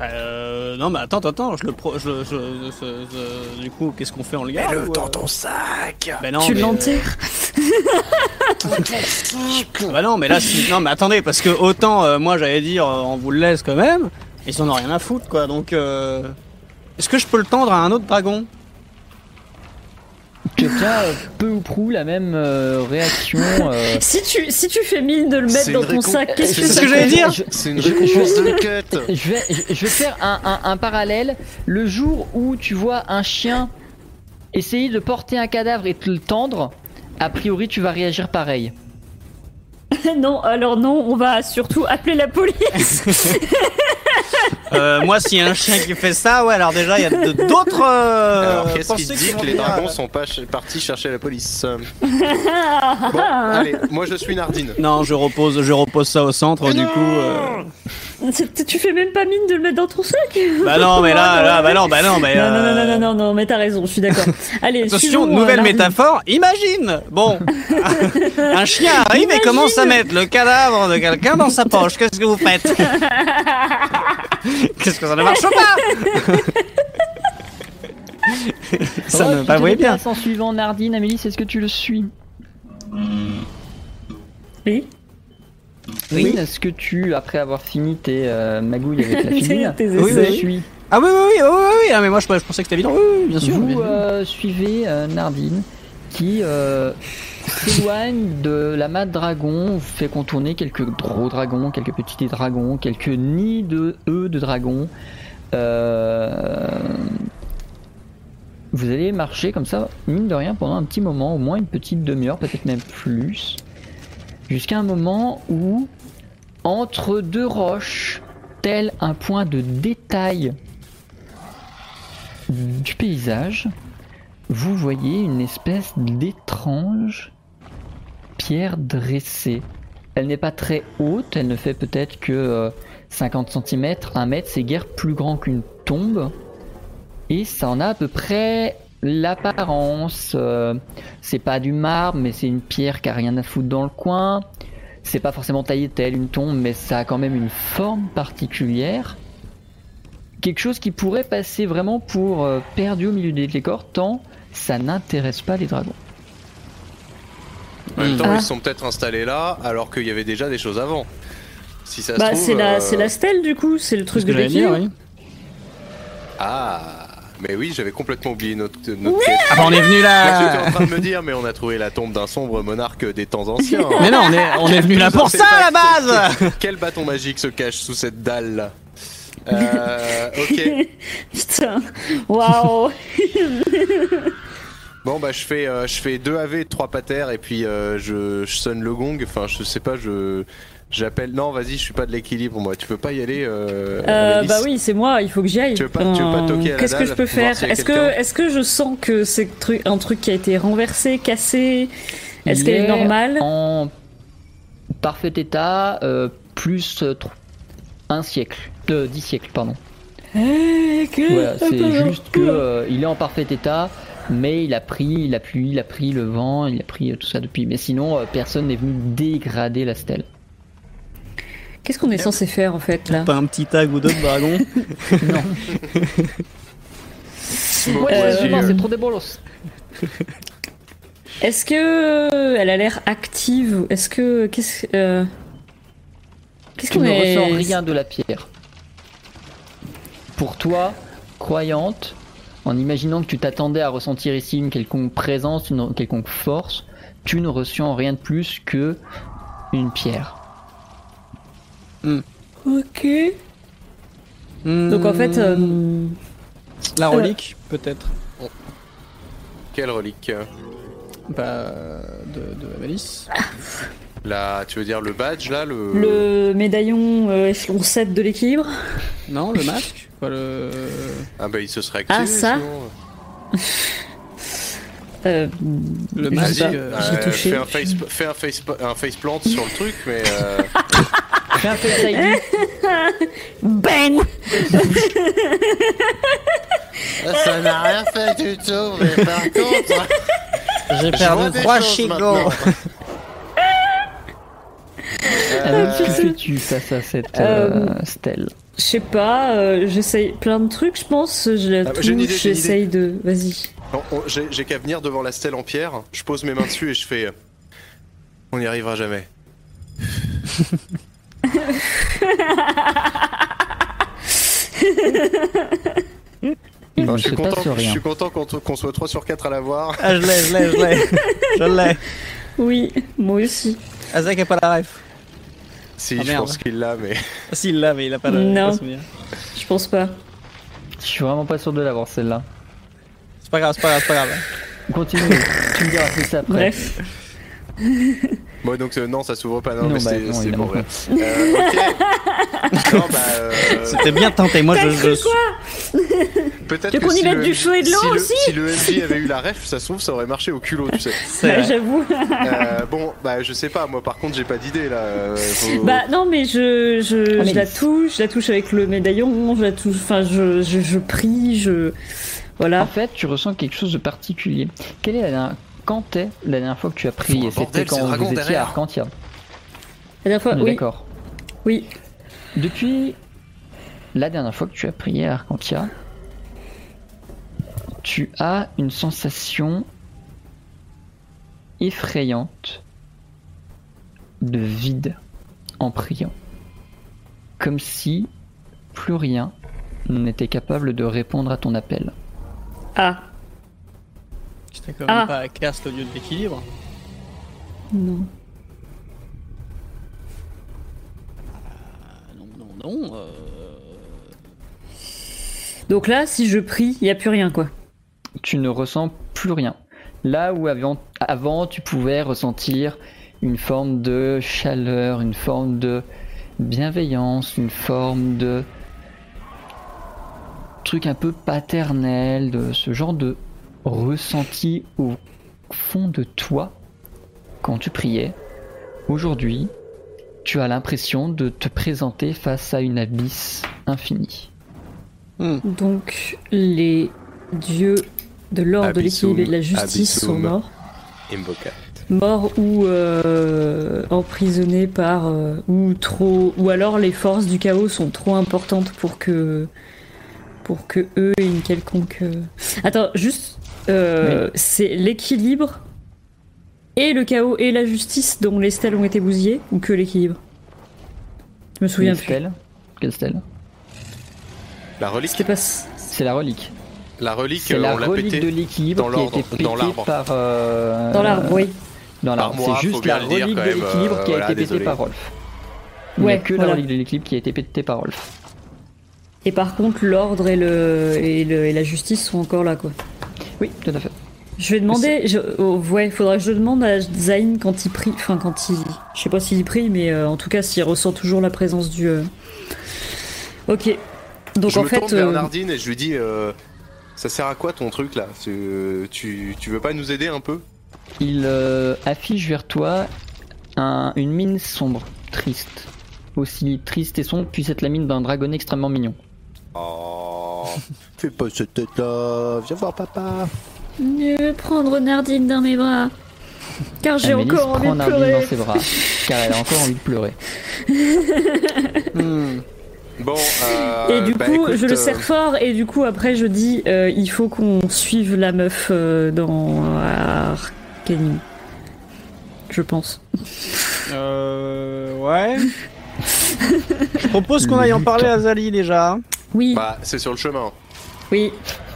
Euh, non mais attends, attends, je le pro, je, je, je- je- du coup, qu'est-ce qu'on fait en le garde ou, euh
sac.
Ben non,
tu
mais,
l'enterres.
euh, Bah non, mais là, si... non mais attendez, parce que autant euh, moi j'allais dire, euh, on vous le laisse quand même, ils en ont rien à foutre quoi. Donc, euh... est-ce que je peux le tendre à un autre dragon?
Tu obtiens euh, peu ou prou la même euh, réaction. euh, [laughs]
Si tu, si tu fais mine de le mettre
C'est
dans ton sac, qu'est-ce
c'est
que
ce
ça
que j'allais dire.
je,
C'est une
Je-
récompense
je-
de cut [laughs]
je vais, je je vais faire un, un- un parallèle. Le jour où tu vois un chien essayer de porter un cadavre et te le tendre, a priori tu vas réagir pareil. [laughs]
Non, alors non, on va surtout appeler la police.
Euh, Moi, s'il y a un chien qui fait ça, ouais, alors déjà, il y a d'autres. euh,
Alors qu'est-ce qui
pensées
te dit que les dragons sont pas ch- partis chercher la police? [laughs] Bon, allez, moi je suis Nardine.
Non, je repose, je repose ça au centre, du coup. euh,
Tu fais même pas mine de le mettre dans ton sac?
Bah non, mais là, là, bah non, bah non, mais.
Non, non, non, non, non, non, non, mais t'as raison, je suis d'accord. [laughs] Allez,
Attention,
euh,
nouvelle
Nardine.
métaphore. Imagine, bon, [laughs] un chien arrive et
Imagine.
commence à mettre le cadavre de quelqu'un dans sa poche. Qu'est-ce que vous faites? [laughs] Qu'est-ce que ça ne marche pas [laughs] Ça ne
tu
pas
te
voyez bien.
En suivant Nardine, Amélie, est-ce que tu le suis
Oui.
Oui. Est-ce que tu, après avoir fini tes euh, magouilles avec la [laughs] tu
Oui, oui.
suis
Ah oui, oui, oui, oui, oui, oui. Ah, mais moi je, je pensais que c'était évident. Oui, oui, bien sûr.
Vous euh, suivez euh, Nardine qui euh, s'éloigne de la mat dragon, fait contourner quelques gros dragons, quelques petits dragons, quelques nids de œufs de dragons. Euh, Vous allez marcher comme ça, mine de rien, pendant un petit moment, au moins une petite demi-heure, peut-être même plus, jusqu'à un moment où, entre deux roches, tel un point de détail du paysage, vous voyez une espèce d'étrange pierre dressée Elle n'est pas très haute, elle ne fait peut-être que euh, 50 cm. Un mètre, c'est guère plus grand qu'une tombe. Et ça en a à peu près l'apparence. euh, c'est pas du marbre, mais c'est une pierre qui a rien à foutre dans le coin. C'est pas forcément taillé tel une tombe, mais ça a quand même une forme particulière. Quelque chose qui pourrait passer vraiment pour euh, perdu au milieu des décors, tant ça n'intéresse pas les dragons.
En même temps,
Ah.
ils sont peut-être installés là alors qu'il y avait déjà des choses avant. Si ça se
Bah,
trouve,
c'est la,
euh,
c'est la stèle du coup, c'est le truc de l'équilibre.
oui.
Ah, mais oui, j'avais complètement oublié notre, notre quête.
Ah bah on est venu
J'étais
là
en train de me dire, mais on a trouvé la tombe d'un sombre monarque des temps anciens.
Mais non, on est, on est venu là pour ça à la base
Quel bâton magique se cache sous cette dalle là euh, [laughs] ok.
Putain, waouh.
Bon bah je fais euh, je fais deux AV, trois patères et puis euh, je, je sonne le gong. Enfin je sais pas je j'appelle. Non vas-y je suis pas de l'équilibre moi. Tu peux pas y aller. Euh,
Euh, bah oui, c'est moi, il faut que j'y aille.
Tu veux pas- tu veux pas toquer à la
Qu'est-ce que je peux faire Est-ce que, est-ce que je sens que c'est tru- un truc qui a été renversé, cassé Est-ce qu'elle est normale
En parfait état, euh, plus euh, un siècle. Euh, dix siècles, pardon.
Eh, que-
Voilà, c'est juste que euh, il est en parfait état, mais il a pris la pluie, il a pris le vent, il a pris euh, tout ça depuis. Mais sinon, euh, personne n'est venu dégrader la stèle.
Qu'est-ce qu'on est censé faire en fait là?
Pas un petit tag ou deux de dragon? [laughs]
Non.
Bon,
Euh,
non,
euh,
c'est trop des bolos.
Est-ce que elle a l'air active Est-ce que qu'est-ce euh, qu'est-ce
Tu
qu'on
ne
est
ressens rien de la pierre. Pour toi, croyante, en imaginant que tu t'attendais à ressentir ici une quelconque présence, une quelconque force, tu ne ressens rien de plus que une pierre.
Ok. Donc en fait, euh,
Hmm, La relique, peut-être
Quelle relique?
Bah. de, de Amélis. [laughs]
Là tu veux dire le badge là le.
le médaillon euh, échelon 7 de l'équilibre?
Non, le masque Pas le.
Ah bah il se serait activé.
Ah, ça
sinon. [laughs]
Euh,
Le
pas.
euh,
touché.
Fais un face fais un face un face plant sur le truc mais. euh, [laughs]
Fais un Face ID. [laughs]
Ben
Ça n'a rien fait du tout, mais par contre.
J'ai perdu trois
maintenant.
Euh, que fais-tu face à cette euh, stèle
Je sais pas, euh, j'essaye plein de trucs, je pense. Je la
Ah,
touche, j'essaye de. Vas-y.
J'ai qu'à venir devant la stèle en pierre, je pose mes mains dessus et je fais. euh, On n'y arrivera jamais. [laughs] Je, suis content,
passe
je
rien.
suis content qu'on qu'on soit 3 sur 4 à l'avoir.
Ah, je l'ai, je l'ai, je l'ai. [laughs] je l'ai.
Oui, moi aussi.
Azek a pas la ref.
Si,
Ah,
je
merde.
pense qu'il l'a, mais. [laughs]
Ah, si, il l'a, mais il a pas le.
Non.
pas souvenir.
Je pense pas.
Je suis vraiment pas sûr de l'avoir celle-là.
C'est pas grave, c'est pas grave, c'est pas grave.
Continue, tu me diras plus après.
Bref. [laughs]
Bon, donc euh, non, ça s'ouvre pas, non,
Non,
mais
bah,
c'est bon. ouais. Euh, ok. non, bah. euh,
C'était bien tenté, moi je. je...
Peut-être
qu'on y
si
mette
le-
du chaud et de l'eau
si le-
aussi
Si le MJ avait eu la ref, ça se trouve, ça aurait marché au culot, tu sais. [laughs]
Vrai.
J'avoue.
Euh, bon, bah, je sais pas, moi par contre, j'ai pas d'idée là. euh, faut-
Bah non, mais je, je, je la touche, je la touche avec le médaillon, je la touche, enfin je, je, je prie, je...
En
Voilà.
fait, tu ressens quelque chose de particulier. Quelle est la dernière... Quand est la dernière fois que tu as prié C'était quand vous étiez
derrière.
à Arcantia.
La dernière fois, oui,
D'accord.
oui.
Depuis la dernière fois que tu as prié à Arcantia, tu as une sensation effrayante de vide en priant. Comme si plus rien n'était capable de répondre à ton appel.
Ah,
J'étais quand même
Ah.
pas à cast au lieu de l'équilibre.
non.
Ah, non, non, non. euh,
Donc là, si je prie, il n'y a plus rien, quoi.
tu ne ressens plus rien. Là où avant, avant tu pouvais ressentir une forme de chaleur, une forme de bienveillance, une forme de truc un peu paternel, de ce genre de ressenti au fond de toi quand tu priais. Aujourd'hui, tu as l'impression de te présenter face à une abysse infinie.
Hmm.
Donc, les dieux de l'ordre, de l'équilibre et de la justice sont morts. Morts ou euh, emprisonnés par. euh, ou trop. Ou alors les forces du chaos sont trop importantes pour que. pour que eux aient une quelconque. euh, Attends, juste. Euh, C'est l'équilibre et le chaos et la justice dont les stèles ont été bousillées ou que l'équilibre? Je me souviens
Les
plus.
stèles Quelle stèle
La relique,
pas.
C'est la relique.
la relique,
C'est
euh,
la
on l'a
relique
pété.
de l'équilibre
dans
qui a
l'ordre-
été pétée
dans l'arbre.
par. euh,
Dans l'arbre, oui.
Dans l'arbre. C'est juste la
dire,
relique de l'équilibre
euh,
qui a
voilà,
été pétée par Rolf. Il n'y a
Ouais,
que la relique de l'équilibre qui a été pétée par Rolf.
Et par contre, l'ordre et, le, et, le- et la justice sont encore là, quoi.
Oui, tout à fait.
Je vais demander. Je, oh, ouais, faudra que je demande à Zayn quand il prie. Enfin, quand il. Je sais pas s'il prie, mais euh, en tout cas, s'il ressent toujours la présence du. euh, Ok. Donc
je
en
me
fait.
tourne vers
euh,
Nardine et je lui dis euh, Ça sert à quoi ton truc là? Tu, tu, tu veux pas nous aider un peu?
Il euh, affiche vers toi un- une mine sombre, triste. Aussi triste et sombre puisse être la mine d'un dragon extrêmement mignon.
Oh. [laughs]
Fais pas cette tête-là, viens voir papa.
Vais prendre Nardine dans mes bras. Car j'ai encore envie de
Nardine
pleurer.
dans ses bras, car elle a encore envie de pleurer. [laughs]
Hmm.
Bon, euh,
Et du
bah,
coup,
écoute,
je le
euh,
serre fort, et du coup, après, je dis euh, il faut qu'on suive la meuf euh, dans Arcanum. Je pense.
Euh. Ouais. Je propose qu'on aille en parler à Zali déjà.
Oui,
Bah, c'est sur le chemin.
oui.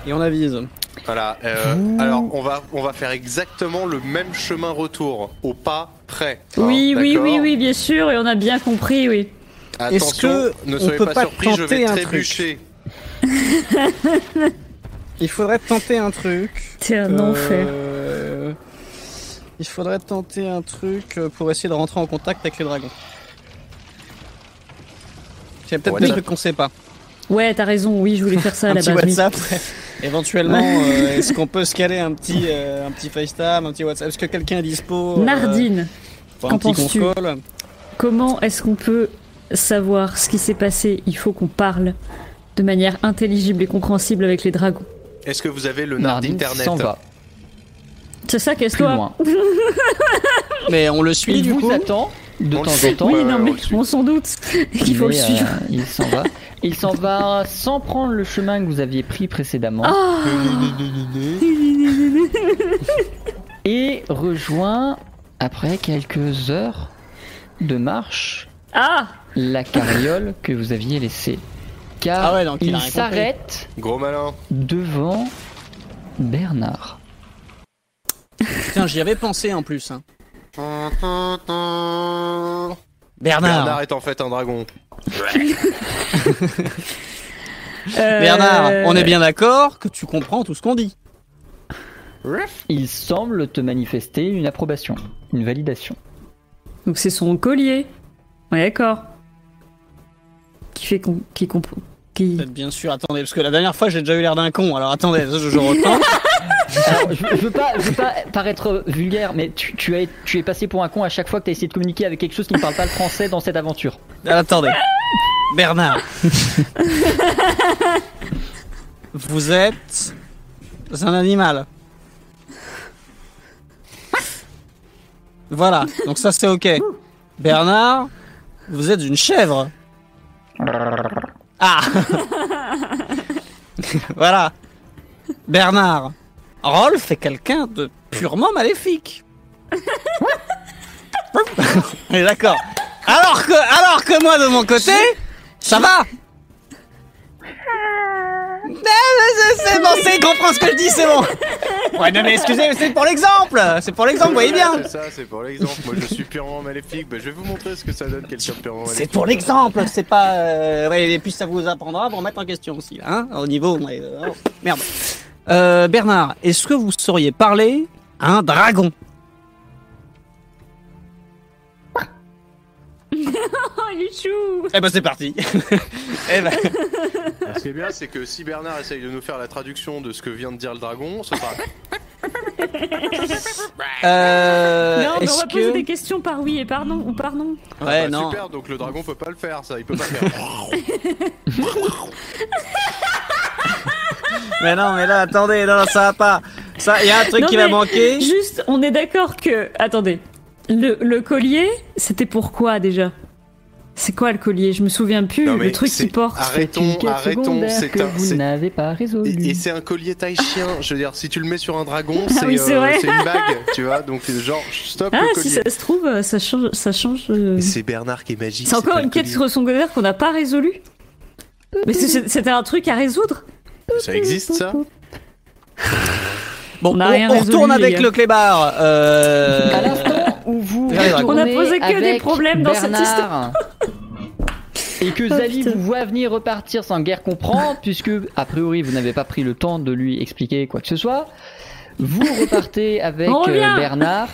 Et on avise.
Voilà. euh, alors, on va, on va faire exactement le même chemin retour, au pas près. hein,
oui, oui, oui, oui, bien sûr, et on a bien compris, oui.
Est-ce
Attention,
que
ne
on
soyez
peut
pas,
pas
surpris, je vais
tenter un
trébucher. [laughs]
Il faudrait tenter un truc.
C'est un
Euh,
enfer.
Il faudrait tenter un truc pour essayer de rentrer en contact avec les dragons. Il y a peut-être
Ouais,
des
ça-
trucs qu'on sait pas.
Ouais, t'as raison, oui, je voulais faire ça à
un
la
petit
base. oui.
WhatsApp. [laughs] Éventuellement, euh, est-ce qu'on peut se caler un petit, euh, un petit FaceTime, un petit WhatsApp? Est-ce que quelqu'un est dispo euh,
Nardine, qu'en penses-tu? comment est-ce qu'on peut savoir ce qui s'est passé? Il faut qu'on parle de manière intelligible et compréhensible avec les dragons.
Est-ce que vous avez le nard
Nardine
d'internet
s'en va
C'est ça, qu'est-ce-toi
loin. [laughs]
Mais on le suit
Il
du
vous
coup.
attend de
On
temps en temps.
Oui, non, mais
on
s'en doute [laughs] qu'il faut
mais,
le suivre.
euh, il s'en va. Il s'en va sans prendre le chemin que vous aviez pris précédemment
Ah [laughs]
et rejoint, après quelques heures de marche,
Ah
la carriole que vous aviez laissée. Car
Ah ouais, donc il
s'arrête
Gros malin.
devant Bernard.
Putain, j'y avais pensé en plus. hein.
Bernard.
Bernard.
est en fait un dragon. [laughs]
Euh,
Bernard, on est bien d'accord que tu comprends tout ce qu'on dit.
Il semble te manifester une approbation, une validation.
Donc c'est son collier. Ouais, d'accord. Qui fait qu'on... Qui comprend... Qui...
Bien sûr, attendez, parce que la dernière fois j'ai déjà eu l'air d'un con, alors attendez, je. [laughs]
Alors, je, je veux pas, je veux pas paraître vulgaire, mais tu, tu, as, tu es passé pour un con à chaque fois que tu as essayé de communiquer avec quelque chose qui ne parle pas le français dans cette aventure.
attendez. Bernard. Vous êtes un animal. Voilà, donc ça c'est ok. Bernard, vous êtes une chèvre. Ah [laughs] Voilà. Bernard, Rolf est quelqu'un de purement maléfique. [laughs] On est d'accord. Alors que, alors que moi de mon côté, ça va. C'est bon, c'est il comprend ce que je dis, c'est bon. Ouais, non mais excusez, c'est pour l'exemple. C'est pour l'exemple, vous voyez bien.
C'est ça, c'est pour l'exemple. Moi je suis purement maléfique. Bah, je vais vous montrer ce que ça donne quelqu'un de purement maléfique.
C'est pour l'exemple, c'est pas. euh, ouais, et puis ça vous apprendra à vous remettre en question aussi, là, hein, au niveau. ouais, euh, oh, merde. Euh, Bernard, est-ce que vous sauriez parler à un dragon?
Oh, [laughs] il est chou
Eh ben c'est parti. [laughs] eh ben,
Ce qui est bien, c'est que si Bernard essaye de nous faire la traduction de ce que vient de dire le dragon, ce sera. [laughs]
Euh,
non, mais on va poser
que-
des questions par oui et par non ou par non.
Ouais,
Bah,
non.
Super, donc le dragon peut pas le faire, ça, il peut pas faire.
Mais non, mais là, attendez, non, ça va pas. Ça, il y a un truc
Non,
qui va manquer.
Juste, on est d'accord que. Attendez. Le, le collier, c'était pourquoi déjà? C'est quoi le collier? Je me souviens plus.
Non,
le truc qu'il porte.
Arrêtons,
Une quête
arrêtons,
secondaire
c'est
que
un.
vous n'avez pas résolu.
Et, et c'est un collier taille chien. Je veux dire, si tu le mets sur un dragon, c'est
Ah oui,
euh, c'est une bague, tu vois. Donc genre, stop
Ah,
le
si ça se trouve, euh, ça change. Ça change euh,
C'est Bernard qui est magique.
C'est encore une quête sur secondaire qu'on n'a pas résolue Mais c'était un truc à résoudre
Ça existe ça?
Bon,
On
on, on
résolu,
retourne avec le clébard. Euh...
On a posé que des problèmes dans cette
Bernard [laughs] Et que
Oh,
Zali
putain.
vous voit venir repartir sans guère comprendre, [laughs] puisque a priori vous n'avez pas pris le temps de lui expliquer quoi que ce soit. Vous repartez [laughs] avec euh, Bernard.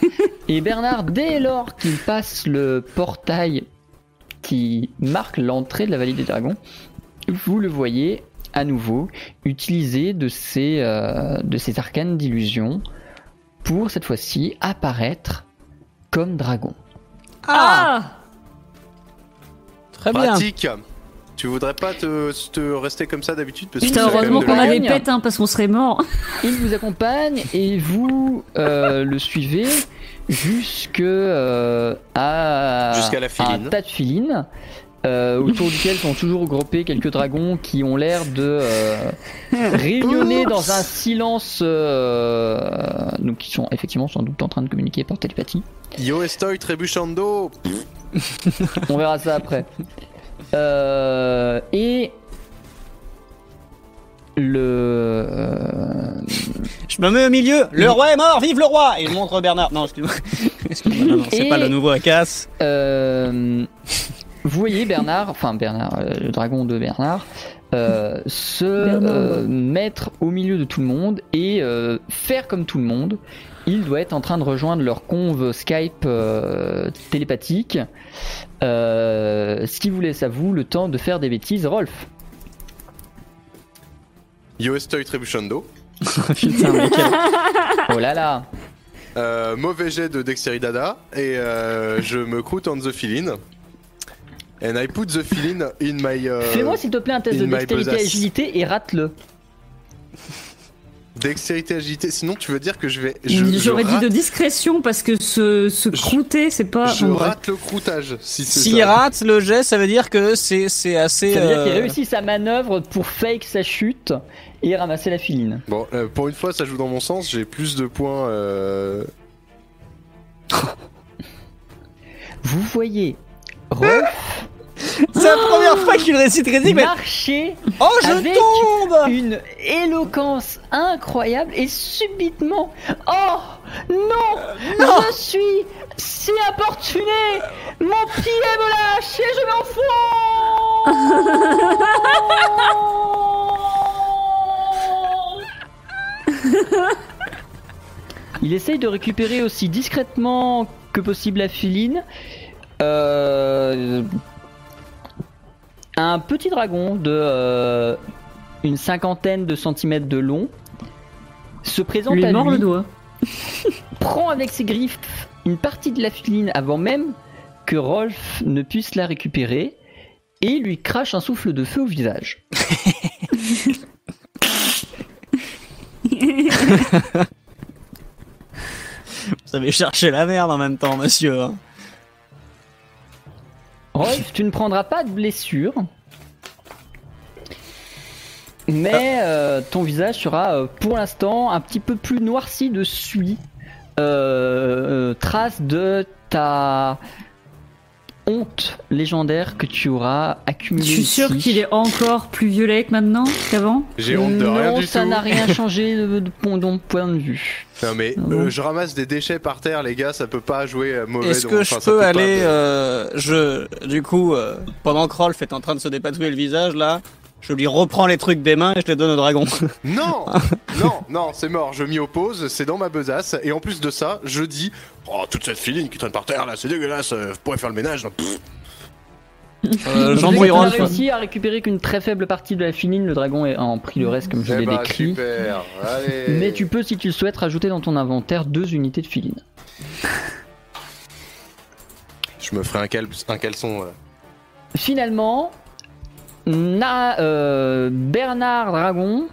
Et Bernard, dès lors qu'il passe le portail qui marque l'entrée de la vallée des dragons, vous le voyez à nouveau utiliser de ces, euh, de ces arcanes d'illusion pour cette fois-ci apparaître comme dragon.
Ah,
Ah
très bien.
Pratique. Tu voudrais pas te, te rester comme ça d'habitude parce que
Putain,
quand
heureusement
même de
qu'on
la-
avait
règne.
pète, hein, parce qu'on serait mort. [laughs]
Il vous accompagne et vous euh, le suivez jusque euh, à
Jusqu'à la
un
filine.
tas de filines. Euh, autour duquel sont toujours regroupés quelques dragons qui ont l'air de euh, réunionner dans un silence euh, donc qui sont effectivement sans doute en train de communiquer par télépathie.
Yo estoy trebuchando. [laughs]
On verra ça après. Euh, et le
Je me mets au milieu. Le roi est mort, vive le roi Et il montre Bernard. Non, excuse-moi. [laughs] Excuse-moi, non, non, c'est
Et-
pas le nouveau Akas.
Euh, vous voyez Bernard, enfin Bernard, euh, le dragon de Bernard, euh, se
Bernard.
euh, mettre au milieu de tout le monde et euh, faire comme tout le monde. Il doit être en train de rejoindre leur conve Skype euh, télépathique. Euh, ce qui vous laisse à vous le temps de faire des bêtises, Rolf.
Yo estoy trebuchando. [laughs]
Putain, mec. [laughs]
Oh là là
Euh, mauvais jet de Dexteridada et euh, je me croûte on the feeling. And I put the feeling in my. euh,
Fais-moi s'il te plaît un test de dextérité
besace.
agilité et rate-le. [laughs]
Dextérité agilité. Sinon, tu veux dire que je vais.
J'aurais dit
rate-
de discrétion parce que se, se
Je-
croûter, c'est pas.
Je rate le croûtage. Si
S'il rate le jet, ça veut dire que c'est c'est assez.
Ça veut dire qu'il
euh,
réussit sa manœuvre pour fake sa chute et ramasser la filine.
Bon, euh, pour une fois, ça joue dans mon sens. J'ai plus de points. euh,
Vous voyez
C'est la première fois qu'il récite Résic, mais.
marcher
Oh, je
avec
tombe
une éloquence incroyable et subitement Oh non, Je suis si importuné Mon pied me lâche et je m'enfonce Il essaye de récupérer aussi discrètement que possible la filine. Euh, un petit dragon de euh, une cinquantaine de centimètres de long se présente
Lui
à
mord
lui,
le doigt. [laughs]
prend avec ses griffes une partie de la filine avant même que Rolf ne puisse la récupérer et lui crache un souffle de feu au visage. [laughs]
Vous avez cherché la merde en même temps, monsieur. hein.
Rolf, tu ne prendras pas de blessure. Mais euh, ton visage sera euh, pour l'instant un petit peu plus noirci de suie. Euh, euh, trace de ta honte légendaire que tu auras
Je
accumulée.
suis sûr qu'il est encore plus violet que maintenant, qu'avant.
J'ai honte de rien
non,
du
ça
tout.
n'a rien [laughs] changé de, de mon- de mon point de vue.
Non mais
Ah
euh, je ramasse des déchets par terre, les gars. Ça peut pas jouer euh, mauvais.
Est-ce
donc,
que
enfin,
je peux
peut pas-
aller, euh, je, du coup, euh, pendant que Rolf est en train de se dépatouiller le visage, là, je lui reprends les trucs des mains et je les donne au dragon. [laughs]
Non, non, non, c'est mort. Je m'y oppose. C'est dans ma besace. Et en plus de ça, je dis, oh toute cette filine qui traîne par terre là, c'est dégueulasse. euh, Vous pourrez faire le ménage.
Euh,
Donc, [laughs] vous avez
Rolf.
réussi à récupérer qu'une très faible partie de la filine. Le dragon a en pris le reste, comme je
Eh
l'ai
bah,
décrit.
super. Allez.
Mais tu peux, si tu le souhaites, rajouter dans ton inventaire deux unités de filine.
Je me ferai un, cal- un caleçon. euh.
Finalement, Na- euh, Bernard Dragon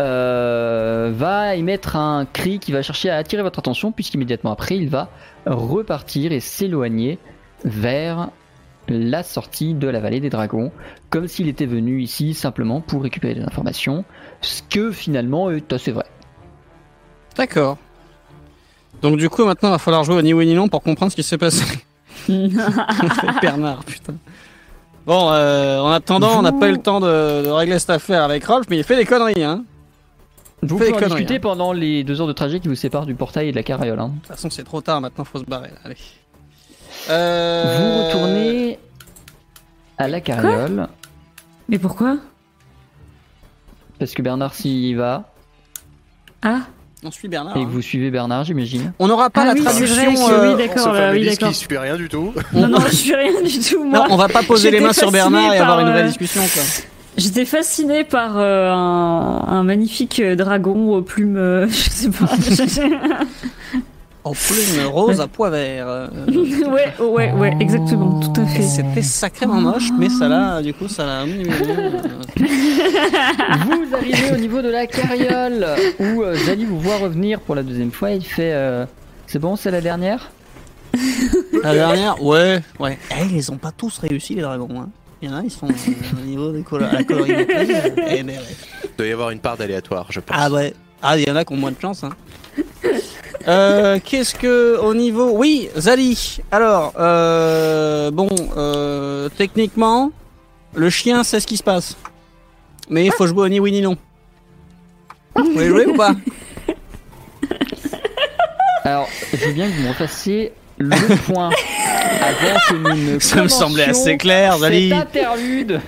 euh, va émettre un cri qui va chercher à attirer votre attention, puisqu'immédiatement après, il va repartir et s'éloigner vers la sortie de la vallée des dragons, comme s'il était venu ici simplement pour récupérer des informations, ce que finalement est assez vrai.
D'accord. Donc du coup, maintenant, il va falloir jouer au ni oui ni non pour comprendre ce qui s'est passé. [laughs] [laughs] Bernard, putain. Bon, euh, en attendant, on n'a pas eu le temps de, de régler cette affaire avec Rolf, mais il fait des conneries, hein.
Vous pouvez
des
en
conneries,
discuter
hein.
pendant les deux heures de trajet qui vous séparent du portail et de la carriole. hein.
De toute façon, c'est trop tard, maintenant, faut se barrer. là. Allez. Euh...
Vous retournez à la carriole,
Mais pourquoi?
Parce que Bernard s'y va,
Ah,
On suit Bernard.
et
hein.
que vous suivez Bernard, j'imagine.
On n'aura pas
Ah
la
oui,
traduction.
que
euh,
oui, d'accord, là, oui, d'accord.
qui suit rien du tout.
Non, non, je suis rien du tout,
Non,
moi.
on va pas poser les
J'étais
mains sur Bernard et avoir
par,
une vraie
euh,
discussion, quoi.
J'étais fascinée par euh, un, un magnifique euh, dragon aux plumes, euh, [laughs] je sais pas. [laughs]
En plume rose à pois vert. euh, [laughs]
ouais, ouais, ouais, exactement, tout à fait.
C'était sacrément moche, mais ça l'a, du coup, ça l'a. [laughs]
vous arrivez au niveau de la carriole, où euh, Zali vous voit revenir pour la deuxième fois, il fait... euh, c'est bon, c'est la dernière?
La dernière, ouais, ouais. Eh, ils ont pas tous réussi, les dragons. Hein. Il y en a, ils sont euh, au niveau des colo- la colorimétrie. euh, eh.
Il doit y avoir une part d'aléatoire, je pense.
Ah ouais. Ah, il y en a qui ont moins de chance. Hein. Euh, Qu'est-ce que au niveau Oui, Zali. Alors, euh, bon, euh, techniquement, le chien sait ce qui se passe, mais il faut jouer au ni oui ni non. Vous voulez jouer ou pas?
Alors, je veux bien que vous me refassiez le point avant que nous ne
Ça me semblait assez clair, Zali.
Cet interlude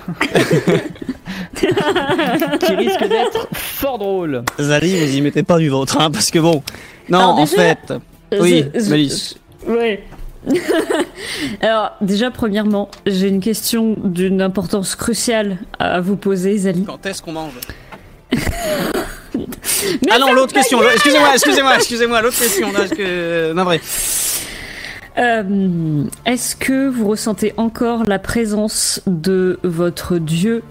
qui risque d'être fort drôle.
Zali, vous y mettez pas du vôtre, hein, parce que bon. Non,
Alors,
en
déjà,
fait. Oui,
Je- je-
Malice.
Ouais. [laughs] Alors, déjà, premièrement, j'ai une question d'une importance cruciale à vous poser, Zali.
Quand est-ce qu'on mange? [laughs] Ah non, l'autre question. Excusez-moi, excusez-moi, excusez-moi, l'autre question. Là, que... Non, vrai.
Euh, Est-ce que vous ressentez encore la présence de votre Dieu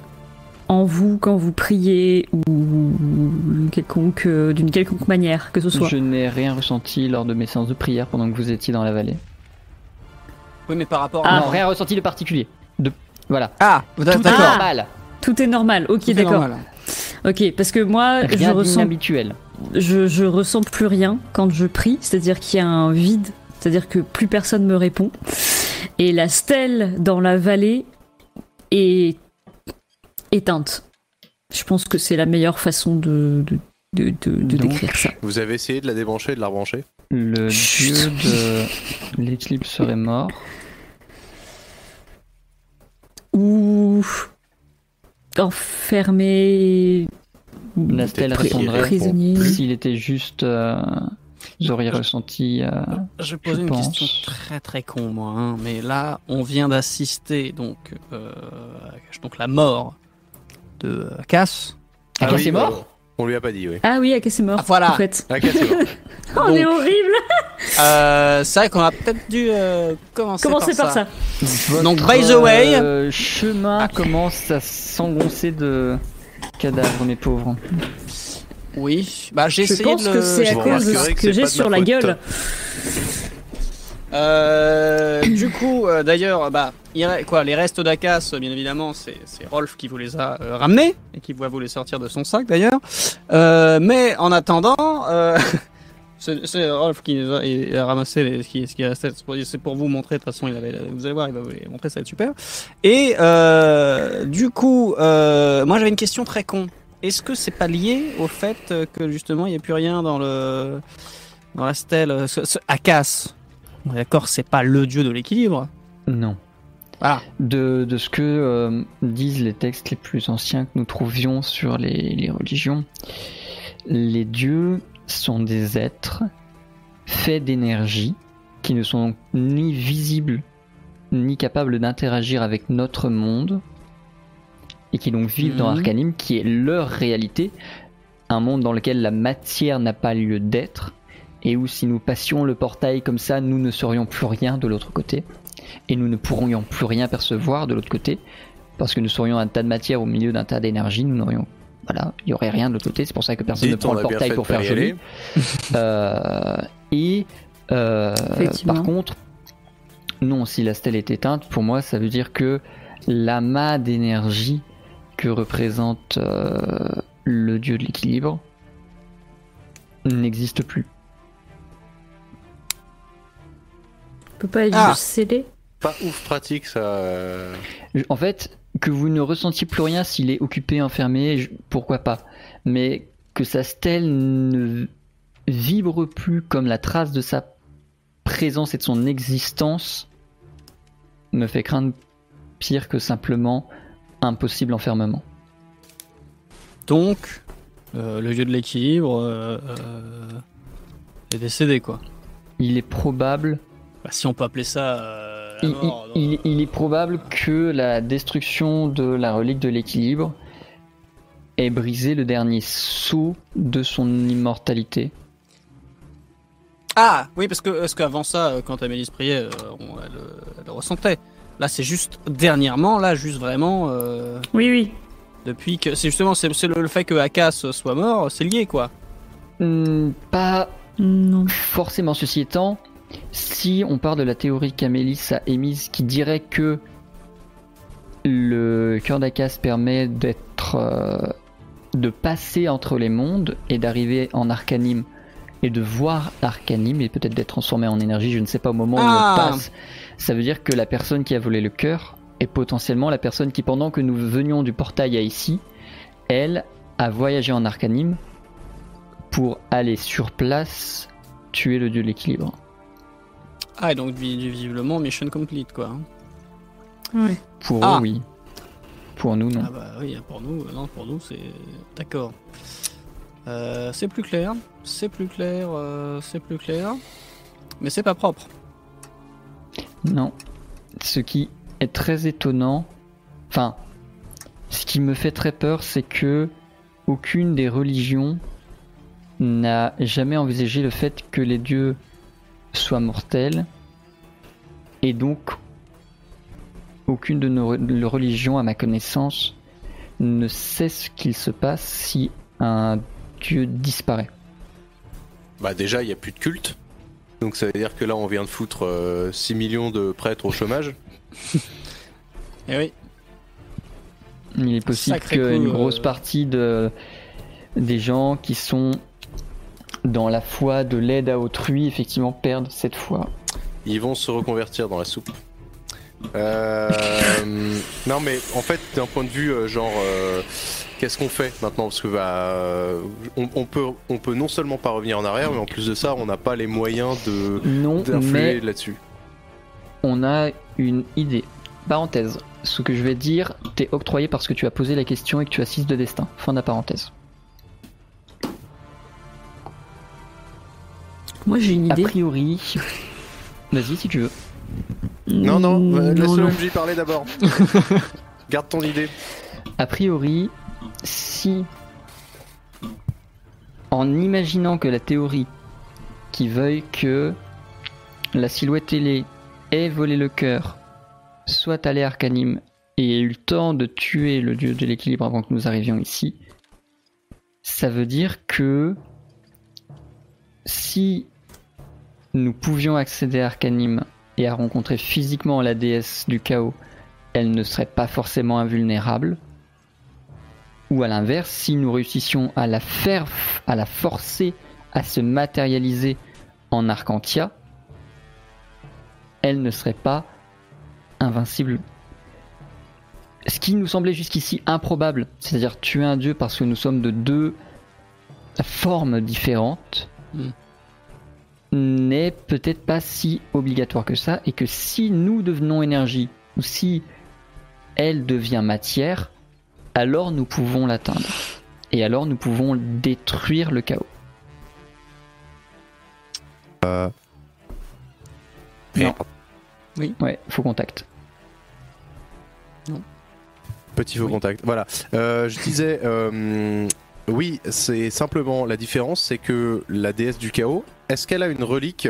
en vous quand vous priez ou d'une quelconque manière que ce soit
Je n'ai rien ressenti lors de mes séances de prière pendant que vous étiez dans la vallée.
Oui, mais par rapport
Ah.
non, rien ressenti de particulier. De... Voilà.
Ah,
Tout est
d'accord.
normal.
Tout est normal, ok, d'accord. Ok, parce que moi, je ressens
d'inhabituel.
je, je ressens plus rien quand je prie, c'est-à-dire qu'il y a un vide, c'est-à-dire que plus personne me répond. Et la stèle dans la vallée est éteinte. Je pense que c'est la meilleure façon de, de, de, de- de
Donc,
décrire ça.
Vous avez essayé de la débrancher et de la rebrancher?
Le
Chut.
dieu de l'éclipse serait mort.
Ou enfermé,
La stèle répondrait
prisonnier.
s'il était juste. euh, vous auriez ressenti. euh,
Je pose
Je
une
pense.
question très très con moi, hein, mais là on vient d'assister donc euh, à- donc la mort de Cass.
Ah,
oui,
c'est mort
euh, On lui a pas dit, oui.
Ah oui, Aka c'est mort.
Ah, voilà.
En fait.
Ah, mort. [laughs]
On est horrible.
Euh, c'est vrai qu'on a peut-être dû euh, commencer,
par ça.
Donc, by the way-
euh, chemin commence à s'engoncer de cadavres, mes pauvres.
Oui, bah j'ai
Je
essayé
pense
de le...
que c'est à cause de ce
que
j'ai sur la
faute.
gueule.
Euh, du coup, euh, d'ailleurs, bah, il quoi, les restes d'Akas, bien évidemment, c'est Rolf qui vous les a euh, ramenés et qui va vous les sortir de son sac d'ailleurs. Mais en attendant, [laughs] c'est Rolf qui a, il a ramassé les, ce qui, ce qui restait. C'est pour- vous montrer. De toute façon, il avait, vous allez voir, il va vous les montrer, ça va être super. Et du coup, moi j'avais une question très con. Est-ce que c'est pas lié au fait que justement il n'y a plus rien dans le dans la stèle Akas? D'accord, c'est pas le dieu de l'équilibre.
Non.
Voilà.
De, de ce que euh, disent les textes les plus anciens que nous trouvions sur les, les religions, les dieux sont des êtres faits d'énergie qui ne sont donc ni visibles ni capables d'interagir avec notre monde, et qui donc vivent dans
Mhm.
Arcanim, qui est leur réalité, un monde dans lequel la matière n'a pas lieu d'être, et où si nous passions le portail comme ça, nous ne serions plus rien de l'autre côté, et nous ne pourrions plus rien percevoir de l'autre côté, parce que nous serions un tas de matière au milieu d'un tas d'énergie, nous n'aurions... Voilà, il y aurait rien de l'autre côté, c'est pour ça que personne ne prend le portail pour faire joli. [laughs] Euh, et euh, par contre, non, si la stèle est éteinte, pour moi, ça veut dire que l'amas d'énergie que représente euh, le dieu de l'équilibre n'existe plus.
Peut pas être
Ah.
juste scellé.
Pas ouf pratique ça. euh.
En fait, que vous ne ressentiez plus rien s'il est occupé, enfermé, je- pourquoi pas. Mais que sa stèle ne vibre plus comme la trace de sa présence et de son existence me fait craindre pire que simplement un possible enfermement.
Donc, euh, le dieu de l'équilibre euh, euh, est décédé, quoi.
Il est probable,
Bah, si on peut appeler ça euh, la
il,
mort,
il-
non.
il- il est probable que la destruction de la relique de l'équilibre ait brisé le dernier sceau de son immortalité.
Ah oui, parce que parce qu'avant ça, euh, quand Amélie se priait, euh, on- elle, euh, elle le ressentait. Là, c'est juste dernièrement, là, juste vraiment euh,
Oui, oui.
depuis que c'est justement c'est c'est le, le fait que Akas soit mort, c'est lié quoi.
Hmm, pas
Non.
forcément. Ceci étant, si on part de la théorie qu'Amélis a émise qui dirait que le cœur d'Akas permet d'être. euh, de passer entre les mondes et d'arriver en Arcanim et de voir Arcanim et peut-être d'être transformé en énergie, je ne sais pas au moment où
Ah.
on passe. Ça veut dire que la personne qui a volé le cœur est potentiellement la personne qui, pendant que nous venions du portail à ici, elle a voyagé en Arcanim pour aller sur place tuer le dieu de l'équilibre.
Ah et donc vi- visiblement mission complete quoi. hein.
Ouais.
Pour
Ah.
eux, oui. Pour nous, non.
Ah bah oui, pour nous, euh, non, pour nous c'est d'accord. Euh, c'est plus clair, c'est plus clair, euh, c'est plus clair, mais c'est pas propre.
Non. Ce qui est très étonnant, enfin, ce qui me fait très peur, c'est que aucune des religions n'a jamais envisagé le fait que les dieux soient mortels, et donc aucune de nos re- religions, à ma connaissance, ne sait ce qu'il se passe si un dieu disparaît.
Bah déjà, il n'y a plus de culte. Donc ça veut dire que là, on vient de foutre euh, 6 millions de prêtres au chômage. [laughs]
Eh oui.
Il est possible qu'une
coup,
grosse
euh.
partie de, des gens qui sont dans la foi de l'aide à autrui, effectivement, perdent cette foi.
Ils vont se reconvertir dans la soupe. Euh, [laughs] non mais en fait d'un point de vue euh, genre euh, qu'est-ce qu'on fait maintenant? Parce que bah euh, on, on peut on peut non seulement pas revenir en arrière mais en plus de ça on n'a pas les moyens de
Non,
d'influer là-dessus.
on a une idée. Parenthèse. Ce que je vais dire t'est octroyé parce que tu as posé la question et que tu as 6 de destin. Fin de la parenthèse.
Moi, j'ai une
A
idée.
priori. Vas-y si tu veux.
Non non, euh, laisse
non,
le
non.
MJ parler d'abord. [laughs] Garde ton idée.
A priori, si en imaginant que la théorie qui veuille que la silhouette ailée ait volé le cœur soit allée à Arcanim et ait eu le temps de tuer le dieu de l'équilibre avant que nous arrivions ici, ça veut dire que si nous pouvions accéder à Arcanim et à rencontrer physiquement la déesse du chaos, elle ne serait pas forcément invulnérable. Ou à l'inverse, si nous réussissions à la faire, à la forcer à se matérialiser en Arcantia, elle ne serait pas invincible. Ce qui nous semblait jusqu'ici improbable, c'est-à-dire tuer un dieu parce que nous sommes de deux formes différentes,
Hmm.
N'est peut-être pas si obligatoire que ça, et que si nous devenons énergie, ou si elle devient matière, alors nous pouvons l'atteindre. Et alors nous pouvons détruire le chaos.
Euh.
Non. Ouais, faux contact.
Petit faux contact. Voilà. Euh, je disais, euh, oui, c'est simplement la différence, c'est que la déesse du chaos, est-ce qu'elle a une relique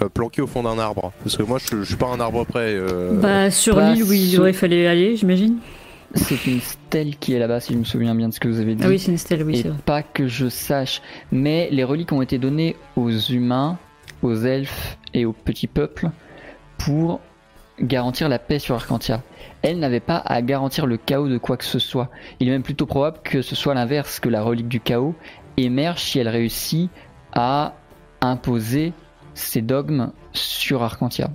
euh, planquée au fond d'un arbre? Parce que moi, je, je suis pas un arbre près. euh,
Bah, sur
bah,
l'île où il aurait fallu aller, j'imagine.
C'est une stèle qui est là-bas, si je me souviens bien de ce que vous avez dit.
Ah oui, c'est une stèle, oui,
et
c'est vrai.
pas que je sache. Mais les reliques ont été données aux humains, aux elfes et aux petits peuples pour garantir la paix sur Arcantia. Elle n'avait pas à garantir le chaos de quoi que ce soit. Il est même plutôt probable que ce soit l'inverse, que la relique du chaos émerge si elle réussit à imposer ses dogmes sur Arcantia.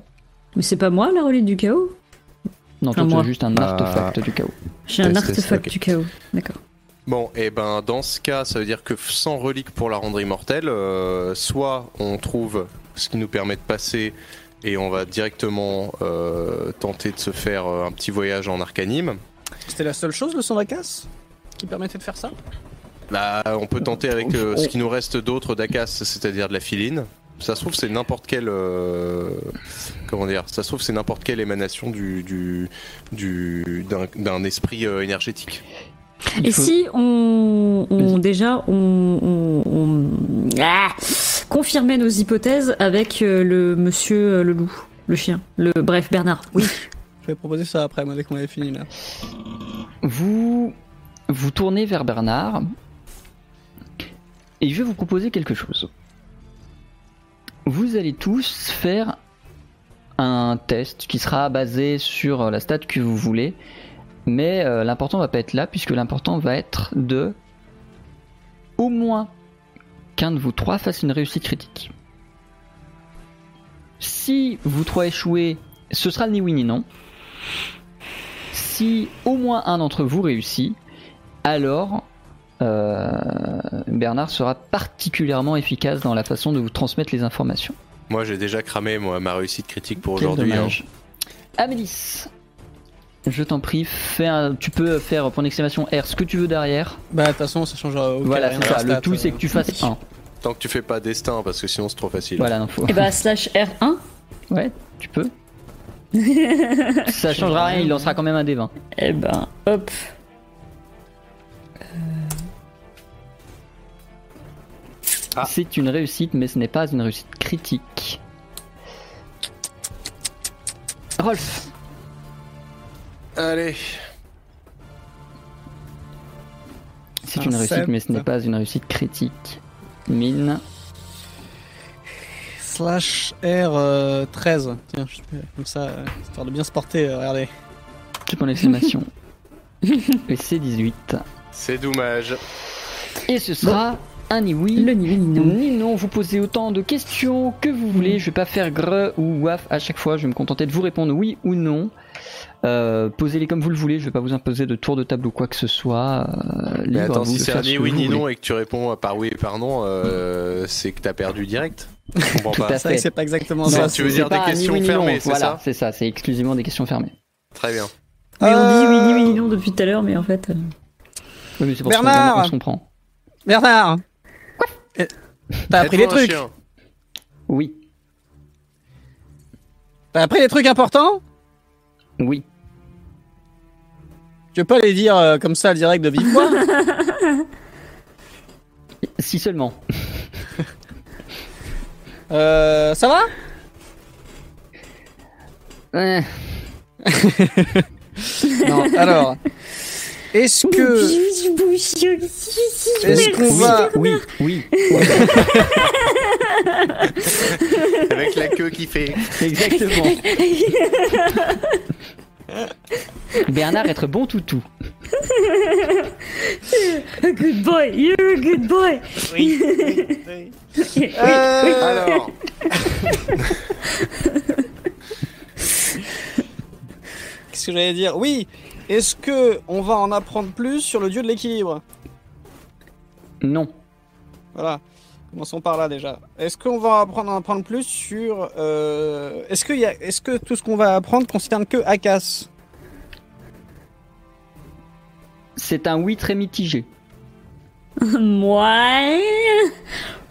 Mais c'est pas moi la relique du chaos?
Non, toi, c'est juste un
Ah.
artefact du chaos.
J'ai un artefact du chaos. D'accord.
Bon, et ben dans ce cas, ça veut dire que sans relique pour la rendre immortelle, euh, soit on trouve ce qui nous permet de passer et on va directement euh, tenter de se faire euh, un petit voyage en Arcanime.
C'était la seule chose, le sang d'Acas Qui permettait de faire ça?
Bah, on peut tenter avec euh, ce qui nous reste d'autre d'Acas, c'est-à-dire de la filine. Ça se trouve, c'est n'importe quelle. euh, comment dire Ça se trouve, c'est n'importe quelle émanation du, du, du, d'un, d'un esprit euh, énergétique.
Il
Et
faut-
si on, déjà on, on- on- ah, confirmait nos hypothèses avec euh, le monsieur euh, le loup, le chien, le bref Bernard.
Oui. Je vais proposer ça après, moi, dès qu'on avait fini là.
Vous vous tournez vers Bernard et je vais vous proposer quelque chose. Vous allez tous faire un test qui sera basé sur la stat que vous voulez, mais euh, l'important va pas être là puisque l'important va être de au moins qu'un de vous trois fasse une réussite critique. Si vous trois échouez, ce sera le ni oui ni non. Si au moins un d'entre vous réussit, alors euh, Bernard sera particulièrement efficace dans la façon de vous transmettre les informations.
Moi, j'ai déjà cramé moi, ma réussite critique pour aujourd'hui. hein.
Amélis, je t'en prie, fais un- tu peux faire point d'exclamation R ce que tu veux derrière.
Bah, de toute façon, ça changera aucun
voilà,
rien
c'est
la
ça. Le tout,
euh.
c'est que tu fasses 1.
Tant que tu fais pas destin, parce que sinon c'est trop facile.
Voilà, non, faut-
Et bah slash R1.
Ouais, tu peux. [laughs] ça changera rien, il lancera quand même un D20.
Et ben hop.
Ah.
C'est une réussite, mais ce n'est pas une réussite critique. Rolf,
Allez.
c'est
Un
une réussite,
sept.
mais ce n'est pas une réussite critique. Mine,
Slash R euh, 13. Tiens, comme ça, euh, histoire de bien se porter, euh, regardez.
petit point d'exclamation. Et c'est 18.
C'est dommage.
Et ce sera un ni oui.
Le ni non.
Ni non, vous posez autant de questions que vous voulez. Je vais pas faire gre ou waf à chaque fois. Je vais me contenter de vous répondre oui ou non. Euh, Posez-les comme vous le voulez. Je vais pas vous imposer de tour de table ou quoi que ce soit. Euh,
Mais attends, si c'est un ni oui ni non et que tu réponds par oui et par non, euh, c'est que t'as perdu direct. [laughs] Je comprends
Tout
pas.
à
C'est
fait.
pas exactement
Non,
ça.
tu veux dire des questions
oui
fermées, c'est
Voilà,
ça
c'est ça. C'est exclusivement des questions fermées.
Très bien.
Oui, on dit oui ni oui ni non depuis tout à l'heure, mais en fait. euh,
Oui, mais c'est pour
Bernard
ça qu'on se comprend.
Bernard Eh, T'as appris des trucs
Oui,
T'as appris des trucs importants?
Oui.
Tu veux pas les dire euh, comme ça direct de vive voix [laughs]
Si seulement. [laughs]
euh, Ça va?
Euh, [laughs]
Non, alors. Est-ce que. Est-ce qu'on
oui,
va.
oui, oui, [laughs]
Avec la queue qui fait.
exactement. [laughs] Bernard être bon toutou.
A [laughs] good boy, you're a good boy.
Euh,
Alors,
Qu'est-ce que j'allais dire? Oui Est-ce que on va en apprendre plus sur le dieu de l'équilibre?
Non.
Voilà. Commençons par là déjà. Est-ce qu'on va apprendre en apprendre plus sur. euh, Est-ce que, y a... Est que tout ce qu'on va apprendre concerne que Akas?
C'est un oui très mitigé. [laughs]
Moi.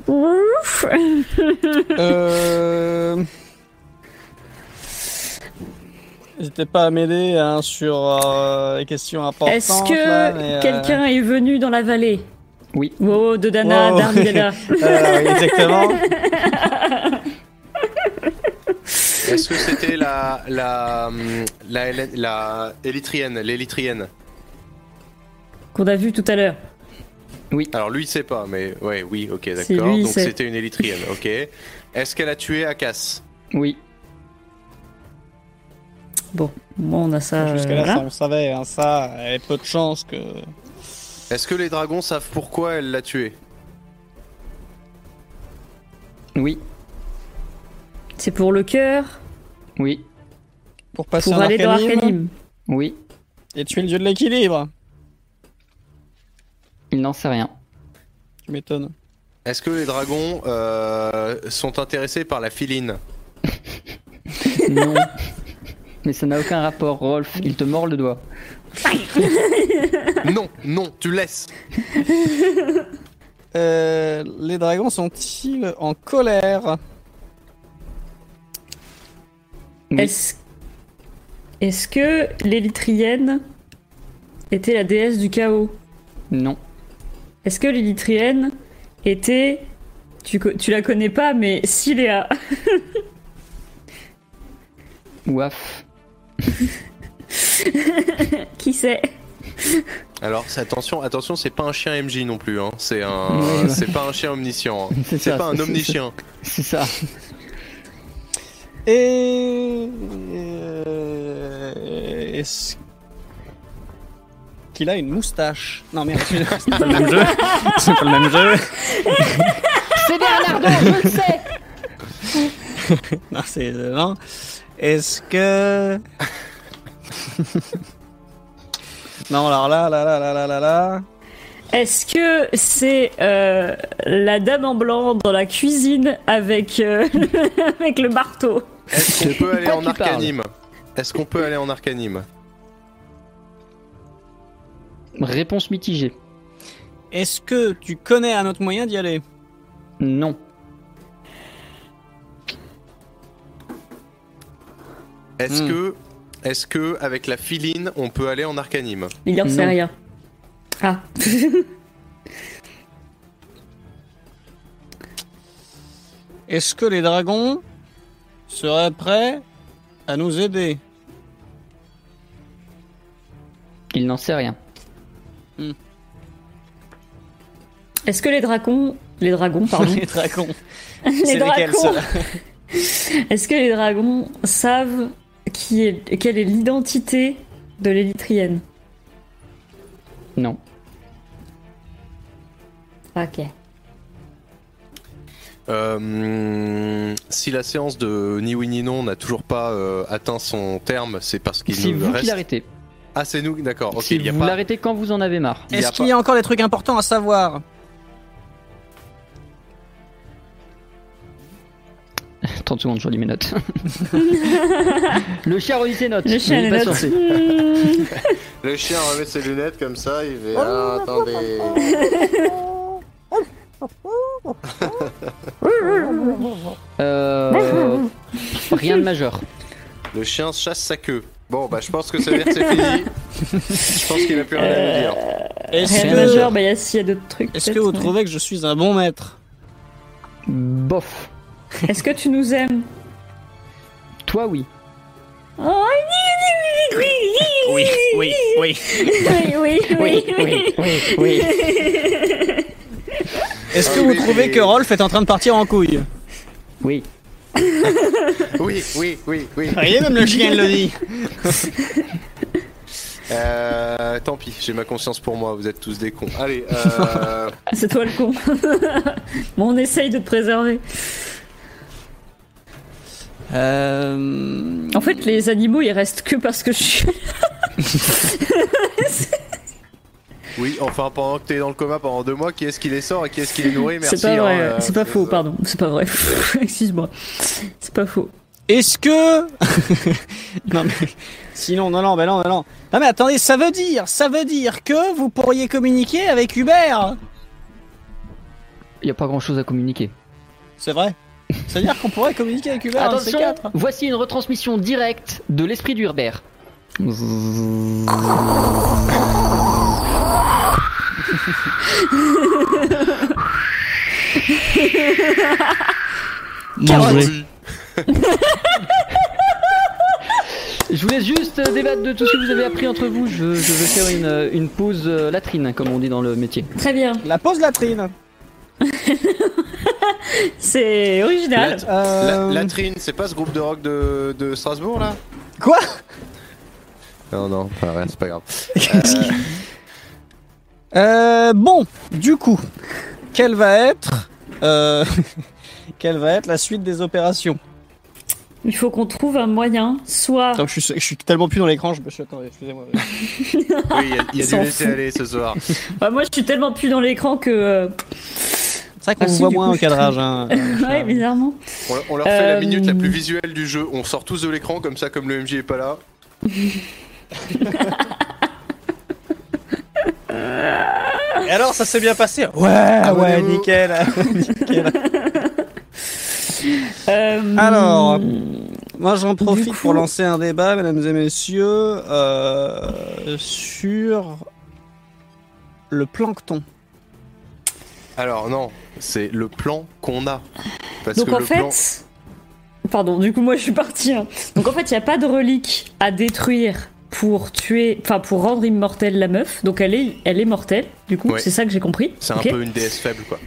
Ouf.
euh... N'hésitez pas à m'aider hein, sur euh, les questions importantes.
Est-ce que
mais, euh,
quelqu'un est venu dans la vallée?
Oui.
Wow, de Dana,
Wow.
Darnidana. [laughs]
euh, exactement. [laughs]
Est-ce que c'était la la la la, la élytrienne, l'élytrienne?
Qu'on a vu tout à l'heure.
Alors lui il sait pas, mais ouais, oui, ok,
Si,
d'accord.
lui,
Donc
sait.
c'était une élytrienne, ok. Est-ce qu'elle a tué Akas?
Oui.
Bon, bon, on a ça.
Jusqu'à là,
voilà.
ça, on savait, hein, ça, il y avait peu de chances que.
Est-ce que les dragons savent pourquoi elle l'a tué
Oui.
C'est pour le cœur,
Oui.
Pour passer
pour aller dans Arcanim.
Oui.
et tuer le dieu de l'équilibre.
Il n'en sait rien.
Tu m'étonnes.
Est-ce que les dragons euh, sont intéressés par la filine [laughs]
Non. [laughs] Mais ça n'a aucun rapport, Rolf. Il te mord le doigt. [laughs]
Non, non, tu laisses. [laughs]
Euh, les dragons sont-ils en colère?
Oui.
Est-ce est-ce que l'élytrienne était la déesse du chaos?
Non.
Est-ce que l'élytrienne était. Tu, co- tu la connais pas, mais Siléa?
Ouaf. [laughs]
Qui sait
Alors attention, attention, c'est pas un chien MJ non plus. Hein. C'est un,
ouais.
c'est pas un chien omniscient. hein.
C'est
C'est
ça,
pas un
c'est-
omnichien. [laughs]
C'est ça.
Et. euh, Est-ce qu'il a une moustache? Non, merde, [laughs] c'est pas le même jeu. C'est pas le même jeu.
C'est Bernardo, je le sais
Non, c'est. euh, Non. Est-ce que. [laughs] non, alors là, là, là, là, là, là, là.
Est-ce que c'est euh, la dame en blanc dans la cuisine avec, euh, [laughs] avec le marteau?
Est-ce qu'on peut aller en arcanime? Est-ce qu'on peut aller en arcanime?
Réponse mitigée.
Est-ce que tu connais un autre moyen d'y aller?
Non.
Est-ce
Hmm.
que, est-ce que avec la filine, on peut aller en arcanime?
Il en sait rien. Ah. [laughs]
Est-ce que les dragons seraient prêts à nous aider?
Il n'en sait rien.
Est-ce que les dragons. Les dragons, pardon. [laughs]
Les dragons. [laughs]
les
C'est lesquels,
dragons. Est-ce que les dragons savent qui est, quelle est l'identité de l'élytrienne
Non.
Ok.
Euh, Si la séance de ni oui ni non n'a toujours pas euh, atteint son terme, c'est parce qu'il
C'est
nous
vous
reste.
qui l'arrêtez.
Ah, c'est nous, d'accord. Ok,
Si
il y a
vous
pas.
l'arrêtez quand vous en avez marre.
Il y a
Est-ce qu'il y a encore des trucs importants à savoir? [laughs]
30 secondes, je relis mes notes. [laughs] le chien relit ses notes.
Le chien
Il est pas. [laughs]
Le chien remet ses lunettes comme ça, il fait. Ah, attendez.
Euh, rien de majeur.
Le chien chasse sa queue. Bon, bah, je pense que ça veut dire que c'est fini. je pense qu'il a plus rien à nous dire.
Est-ce
Rien de majeur, bah, il y a s'il y a d'autres trucs.
Est-ce que
peut-être,
vous
mais-
trouvez que je suis un bon maître?
Bof.
Est-ce que tu nous aimes
Toi, oui.
Oh, oui,
Oui, oui, oui.
oui, oui, oui, oui,
oui, oui.
Est-ce que vous trouvez que Rolf est en train de partir en couille
Oui.
Oui, oui, oui, oui.
Rien, même le chien le dit.
Euh, tant pis, j'ai ma conscience pour moi, vous êtes tous des cons. Allez, euh, [laughs]
C'est toi le con. bon, on essaye de te préserver.
Euh...
En fait, les animaux, ils restent que parce que je suis.
oui, enfin, pendant que t'es dans le coma pendant deux mois, qui est-ce qui les sort et qui est-ce qui les nourrit? Merci.
C'est pas vrai,
hein, euh,
c'est pas faux,
ça.
pardon. C'est pas vrai. [laughs] Excuse-moi. C'est pas faux.
Est-ce que... [laughs] non mais... Sinon, non, non, ben non, ben non. Non mais attendez, ça veut dire, ça veut dire que vous pourriez communiquer avec Hubert
Il n'y a pas grand chose à communiquer.
C'est vrai? C'est-à-dire qu'on pourrait communiquer avec Hubert un
Attention,
C4.
voici une retransmission directe de l'esprit du Herbert. [laughs]
Manger. [laughs]
Je vous laisse juste débattre de tout ce que vous avez appris entre vous. Je, je vais faire une, une pause latrine, comme on dit dans le métier.
Très bien.
La pause latrine. [laughs]
C'est original.
La-
Euh,
Latrine, c'est pas ce groupe de rock de, de Strasbourg là?
Quoi?
Non, non, pas rien, c'est pas grave. [laughs]
Euh, bon, du coup, quelle va être, euh, [laughs] quelle va être la suite des opérations?
Il faut qu'on trouve un moyen, soit
Attends, je, suis, je suis tellement plus dans l'écran, je me suis. Attendez, excusez-moi.
Oui, il y a, y a du laisser aller ce soir.
Bah, moi je suis tellement plus dans l'écran que euh,
C'est vrai qu'on
Ah,
voit moins
coup,
au cadrage. Hein, [laughs]
ouais bizarrement.
On, on leur fait la
Euh,
minute la plus visuelle du jeu. On sort tous de l'écran comme ça, comme le MJ est pas là.
Et alors, ça s'est bien passé? Ouais, ouais,
Abonnez-vous.
nickel. [laughs] nickel.
Euh,
Alors, moi j'en profite
coup-
pour lancer un débat, mesdames et messieurs, euh, sur le plancton.
Alors non, c'est le plan qu'on a. Parce
donc
que
en
le
fait,
plan...
pardon, du coup moi je suis partie. hein. Donc en fait il n'y a pas de relique à détruire pour tuer, enfin pour rendre immortelle la meuf. Donc elle est, elle est mortelle. Du coup
Ouais.
c'est ça que j'ai compris.
C'est un peu une déesse faible quoi.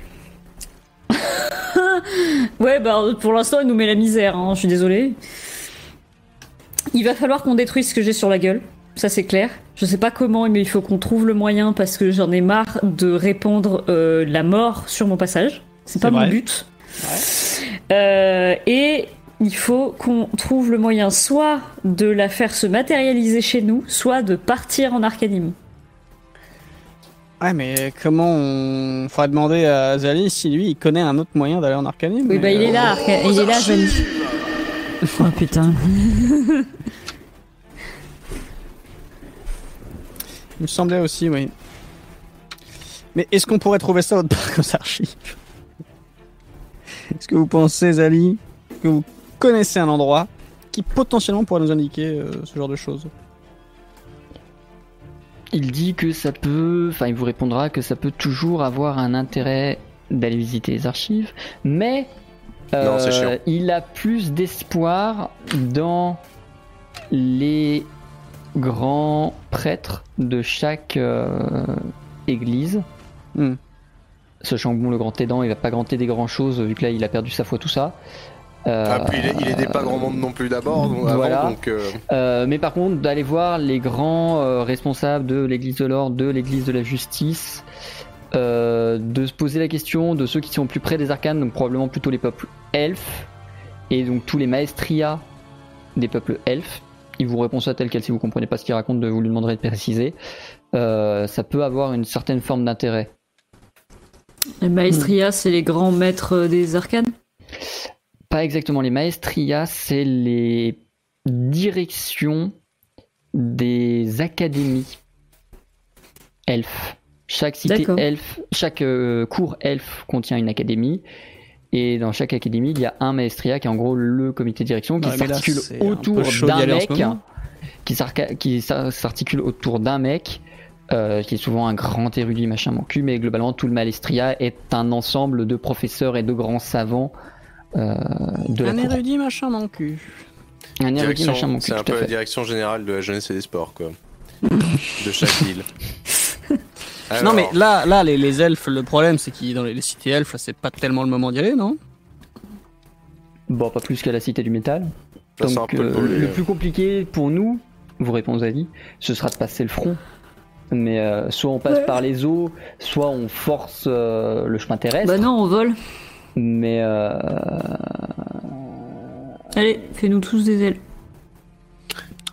[laughs]
Ouais, bah pour l'instant, il nous met la misère, hein, je suis désolée. Il va falloir qu'on détruise ce que j'ai sur la gueule, ça c'est clair. Je sais pas comment, mais il faut qu'on trouve le moyen parce que j'en ai marre de répandre euh, la mort sur mon passage. C'est pas
vrai.
mon but. Euh, et il faut qu'on trouve le moyen soit de la faire se matérialiser chez nous, soit de partir en Arcanime.
Ouais, mais comment on. Faudrait demander à Zali si lui il connaît un autre moyen d'aller en Arcanime?
Oui,
mais,
bah il est
euh,
là, Arca- il est là, Zali. Oh putain. [laughs]
Il me semblait aussi, oui. Mais est-ce qu'on pourrait trouver ça autre part aux archives Est-ce que vous pensez, Zali, que vous connaissez un endroit qui potentiellement pourrait nous indiquer euh, ce genre de choses?
Il dit que ça peut, enfin il vous répondra que ça peut toujours avoir un intérêt d'aller visiter les archives, mais euh,
Non,
il a plus d'espoir dans les grands prêtres de chaque euh, église.
Hmm.
Sachant que bon, le grand aidant, il va pas grand aider grand chose vu que là il a perdu sa foi, tout ça. Euh,
Ah, puis il, il aidait pas grand monde non plus d'abord,
Voilà.
euh,
Euh, mais par contre, d'aller voir les grands euh, responsables de l'Église de l'Ordre, de l'Église de la Justice, euh, de se poser la question de ceux qui sont plus près des arcanes, donc probablement plutôt les peuples elfes, et donc tous les maestria des peuples elfes. Il vous répond ça tel quel si vous comprenez pas ce qu'il raconte, de vous lui demanderez de préciser. Euh, ça peut avoir une certaine forme d'intérêt.
Les Maestria, c'est les grands maîtres des arcanes?
Pas exactement les maestria, c'est les directions des académies elfes. Chaque cité elfe, chaque euh, cours elfe contient une académie. Et dans chaque académie, il y a un maestria qui est en gros le comité de direction qui s'articule autour d'un mec, qui s'articule autour d'un mec, euh, qui est souvent un grand érudit machin mon cul, mais globalement tout le maestria est un ensemble de professeurs et de grands savants euh, de la
Un érudit machin mon cul.
Un érudit machin mon cul,
c'est un peu la direction générale de la jeunesse et des sports quoi. de chaque [laughs] ville.
Non
Alors,
mais là, là les, les elfes, le problème c'est qu'ils dans les, les cités elfes, c'est pas tellement le moment d'y aller, non?
Bon, pas plus qu'à la cité du métal.
ça sent un
Donc
le
euh, le plus compliqué pour nous, vous répondez à vie, ce sera de passer le front. Mais euh, soit on passe
Ouais.
par les eaux, soit on force euh, le chemin terrestre.
Bah non, on vole.
Mais euh,
Allez, fais-nous tous des ailes.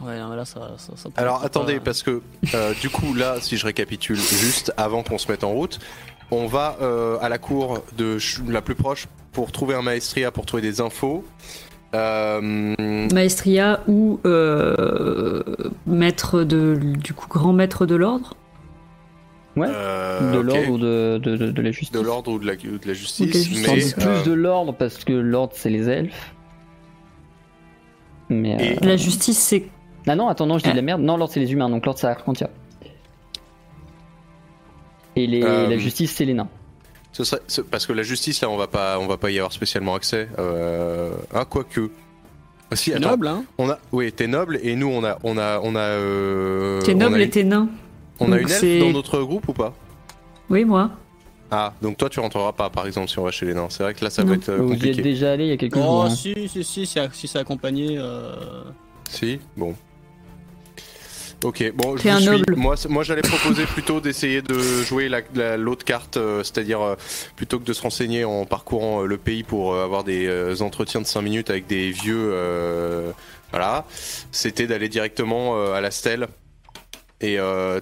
Ouais, non, mais là ça. ça, ça peut
Alors attendez,
pas-
parce que euh, du coup là, si je récapitule juste avant qu'on se mette en route, on va euh, à la cour de la plus proche pour trouver un maestria, pour trouver des infos. Euh,
Maestria ou euh, maître de, du coup, grand maître de l'ordre?
Ouais.
Euh,
de l'ordre ou de, de, de, de la justice.
De l'ordre ou de la, ou de la justice.
Ou de la justice.
Sans
Mais,
doute plus
euh,
de l'ordre parce que l'ordre c'est les elfes. Mais euh,
La justice, c'est.
Ah non, attends, non, je dis de la merde. Non, l'ordre c'est les humains, donc l'ordre c'est Arcantia. Et les,
Euh,
la justice c'est les nains.
ce serait, ce- parce que la justice, là, on va pas, on va pas y avoir spécialement accès. Euh, ah, quoique. Ah, Si, attends.
Noble, hein
On a, oui, t'es noble et nous, on a, on a, on a. Euh,
T'es
on
noble
a
et
une-
t'es nain.
On a
Donc
une elfe
c'est-
dans notre groupe ou pas?
Oui, moi.
Ah, donc toi, tu rentreras pas, par exemple, si on va chez les nains. C'est vrai que là, ça
Non.
va être euh,
Vous y êtes
compliqué.
déjà allé il y a quelques jours.
Oh,
hein.
si, si, si, si, si c'est accompagné. euh,
Si, bon. Ok, bon, je
un
suis.
noble.
Moi, moi j'allais [laughs] proposer plutôt d'essayer de jouer la- la- l'autre carte, euh, c'est-à-dire euh, plutôt que de se renseigner en parcourant euh, le pays pour euh, avoir des euh, entretiens de 5 minutes avec des vieux, euh, voilà, c'était d'aller directement euh, à la stèle et euh,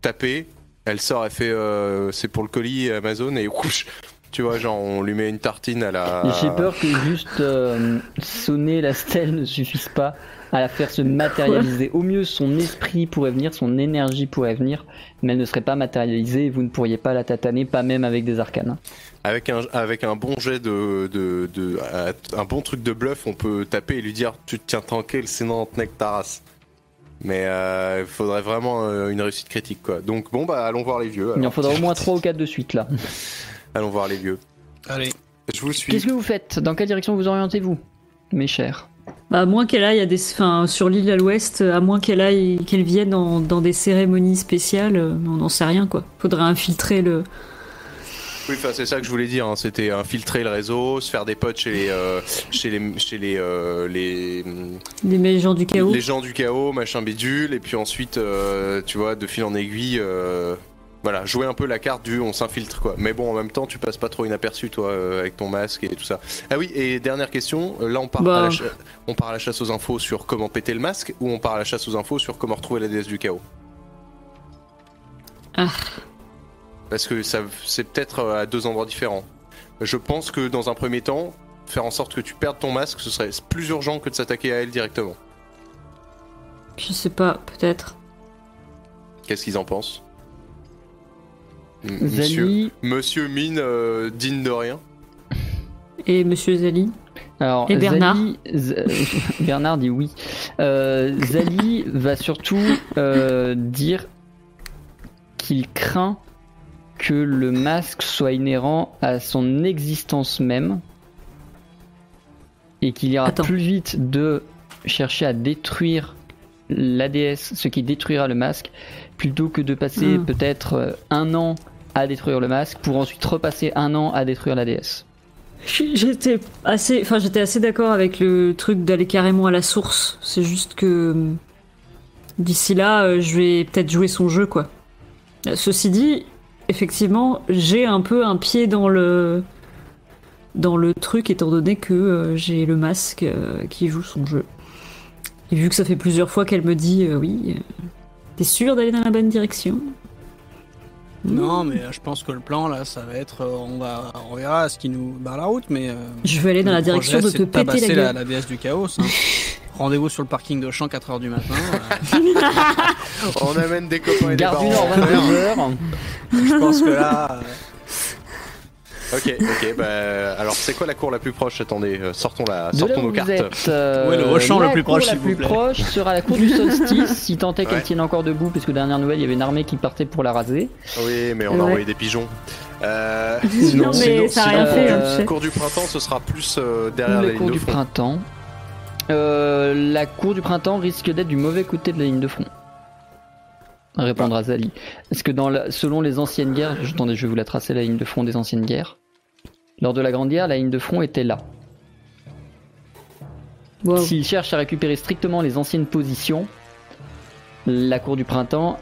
taper. Elle sort, elle fait, euh, c'est pour le colis Amazon et [laughs] couche. Tu vois, genre on lui met une tartine à la.
J'ai peur que juste euh, sonner la stèle ne suffise pas à la faire se matérialiser. Au mieux, son esprit pourrait venir, son énergie pourrait venir, mais elle ne serait pas matérialisée et vous ne pourriez pas la tataner, pas même avec des arcanes.
Avec un, avec un bon jet de, de, de- un bon truc de bluff, on peut taper et lui dire tu te tiens tranquille, sinon on te nique ta race. Mais euh, il faudrait vraiment euh, une réussite critique quoi. Donc bon bah allons voir les vieux.
Il en faudra au moins [laughs] 3 ou 4 de suite là.
Allons voir les vieux.
Allez.
Je vous suis.
Qu'est-ce que vous faites? Dans quelle direction vous orientez-vous, mes chers?
Bah, à moins qu'elle aille à des, enfin, sur l'île à l'ouest, à moins qu'elle aille, qu'elle vienne dans, dans des cérémonies spéciales, euh, on n'en sait rien quoi. Faudrait infiltrer le.
Oui, enfin, c'est ça que je voulais dire. hein. C'était infiltrer le réseau, se faire des potes chez les, euh, chez les, chez les, euh, les,
Les gens du chaos.
les gens du chaos, machin bidule, et puis ensuite, euh, tu vois, de fil en aiguille, euh, voilà, jouer un peu la carte du on s'infiltre quoi. Mais bon, en même temps, tu passes pas trop inaperçu toi, euh, avec ton masque et tout ça. Ah oui, et dernière question, euh, là on part,
Bah.
à la cha- on part à la chasse aux infos sur comment péter le masque, ou on part à la chasse aux infos sur comment retrouver la déesse du chaos?
Ah.
Parce que ça, c'est peut-être euh, à deux endroits différents. Je pense que dans un premier temps, faire en sorte que tu perdes ton masque, ce serait plus urgent que de s'attaquer à elle directement.
Je sais pas, peut-être.
Qu'est-ce qu'ils en pensent? Monsieur,
Zali,
Monsieur Mine euh, digne de rien.
Et Monsieur Zali.
alors
Et Bernard
Zali- Z- [laughs] Bernard dit oui. Euh, Zali va surtout euh, dire qu'il craint que le masque soit inhérent à son existence même et qu'il ira
Attends.
plus vite de chercher à détruire la déesse, ce qui détruira le masque, plutôt que de passer
Hmm.
peut-être un an à détruire le masque pour ensuite repasser un an à détruire la déesse.
J'étais assez, enfin j'étais assez d'accord avec le truc d'aller carrément à la source. C'est juste que hum, d'ici là, euh, je vais peut-être jouer son jeu quoi. Euh, Ceci dit, effectivement, j'ai un peu un pied dans le dans le truc étant donné que euh, j'ai le masque qui joue son jeu. Et vu que ça fait plusieurs fois qu'elle me dit oui, t'es sûr d'aller dans la bonne direction?
Non, mais euh, je pense que le plan là, ça va être, euh, on va, on verra ce qui nous barre la route, mais. euh,
Je vais aller dans la direction
projet,
de te péter la gueule.
la, déesse du chaos. hein. [laughs] Rendez-vous sur le parking de Champ 4h du matin. euh, [laughs]
On amène des copains et des
Gare du
parents.
Nord, 22h.
je pense que là.
Ok, ok, bah alors c'est quoi la cour la plus proche? Attendez, euh, sortons la, sortons nos cartes.
êtes, euh,
Où est le Auchan
la
le plus
cour
proche,
la
s'il vous
plus
plaît
proche sera la cour du solstice, si tant est qu'elle
Ouais.
tienne encore debout, parce que dernière nouvelle, il y avait une armée qui partait pour la raser.
Oui, mais on a
Ouais.
envoyé des pigeons. Euh, [laughs]
Non, mais ça a rien
fait,
cour,
hein,
du-
tu sais.
cour du printemps, ce sera plus euh, derrière la
la
ligne
cour
de
du
front.
printemps. Euh, la cour du printemps risque d'être du mauvais côté de la ligne de front. Répondra Zali. Parce que dans la- selon les anciennes guerres, attendez, je vais vous la tracer la ligne de front des anciennes guerres. Lors de la Grande Guerre, la ligne de front était là.
Wow.
S'ils cherchent à récupérer strictement les anciennes positions, la cour du printemps,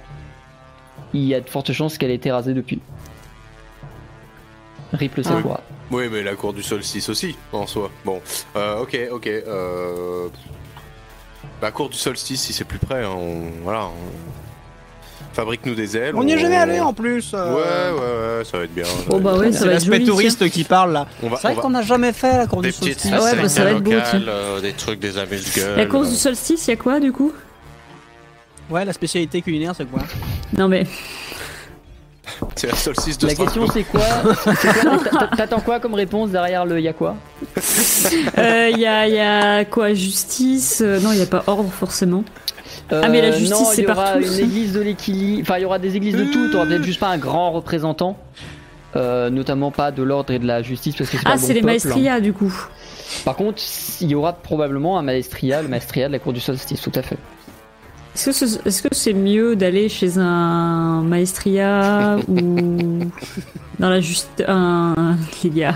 il y a de fortes chances qu'elle ait été rasée depuis. Rip le
Ah.
savoir.
Oui, mais la cour du solstice aussi, en soi. Bon, euh, ok, ok. Euh... La cour du solstice, si c'est plus près, hein, on... voilà. on- Fabrique-nous des ailes.
On n'y est jamais allé en plus.
Ouais,
euh,
ouais, ouais, ça va être bien.
Oh bah ouais, ça va être joli,
touriste qui parle là. C'est vrai qu'on n'a jamais fait la cour
des
du solstice.
Ah ouais, bah ça va être beau,
euh, des trucs, des amuse-gueules.
La course du solstice, y a quoi du coup?
Ouais, la spécialité culinaire, c'est quoi?
Non mais
C'est la solstice de
La question
Strasbourg.
c'est quoi? [laughs] C'est quoi t'a- T'attends quoi comme réponse derrière le y'a quoi
Euh, Il y, a, y a quoi? Justice? Euh, Non, il n'y a pas ordre forcément. Ah, mais la justice,
Euh,
c'est
il y aura
partout.
une église de l'équilibre. Enfin, il y aura des églises de tout. T'auras peut-être juste pas un grand représentant. Euh, notamment pas de l'ordre et de la justice parce que c'est pas
Ah,
le bon
c'est les
peuple.
maestria du coup.
Par contre, il y aura probablement un maestria, le maestria de la cour du solstice, tout à fait.
Est-ce que ce- c'est mieux d'aller chez un maestria ou [laughs] dans la juste un les gars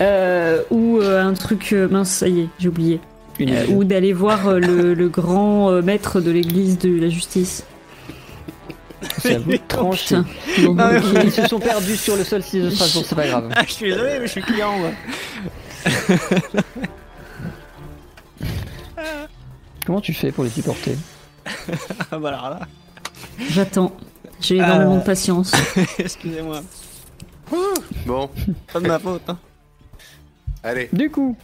Euh, ou euh, un truc euh, mince ça y est j'ai oublié Euh, ou d'aller voir euh, le, [laughs] le grand euh, maître de l'église de la justice.
c'est à vous de trancher.
Putain. Bon,
Non, mais
ok.
Ils se sont perdus sur le solstice de Strasbourg, c'est pas [laughs] grave.
Ah, je suis désolé, mais je suis client, moi. [laughs]
Comment tu fais pour les supporter?
Ah, bah alors là,
J'attends. J'ai énormément
Euh.
de patience.
excusez-moi.
Bon,
Pas de ma faute, hein.
allez.
Du coup,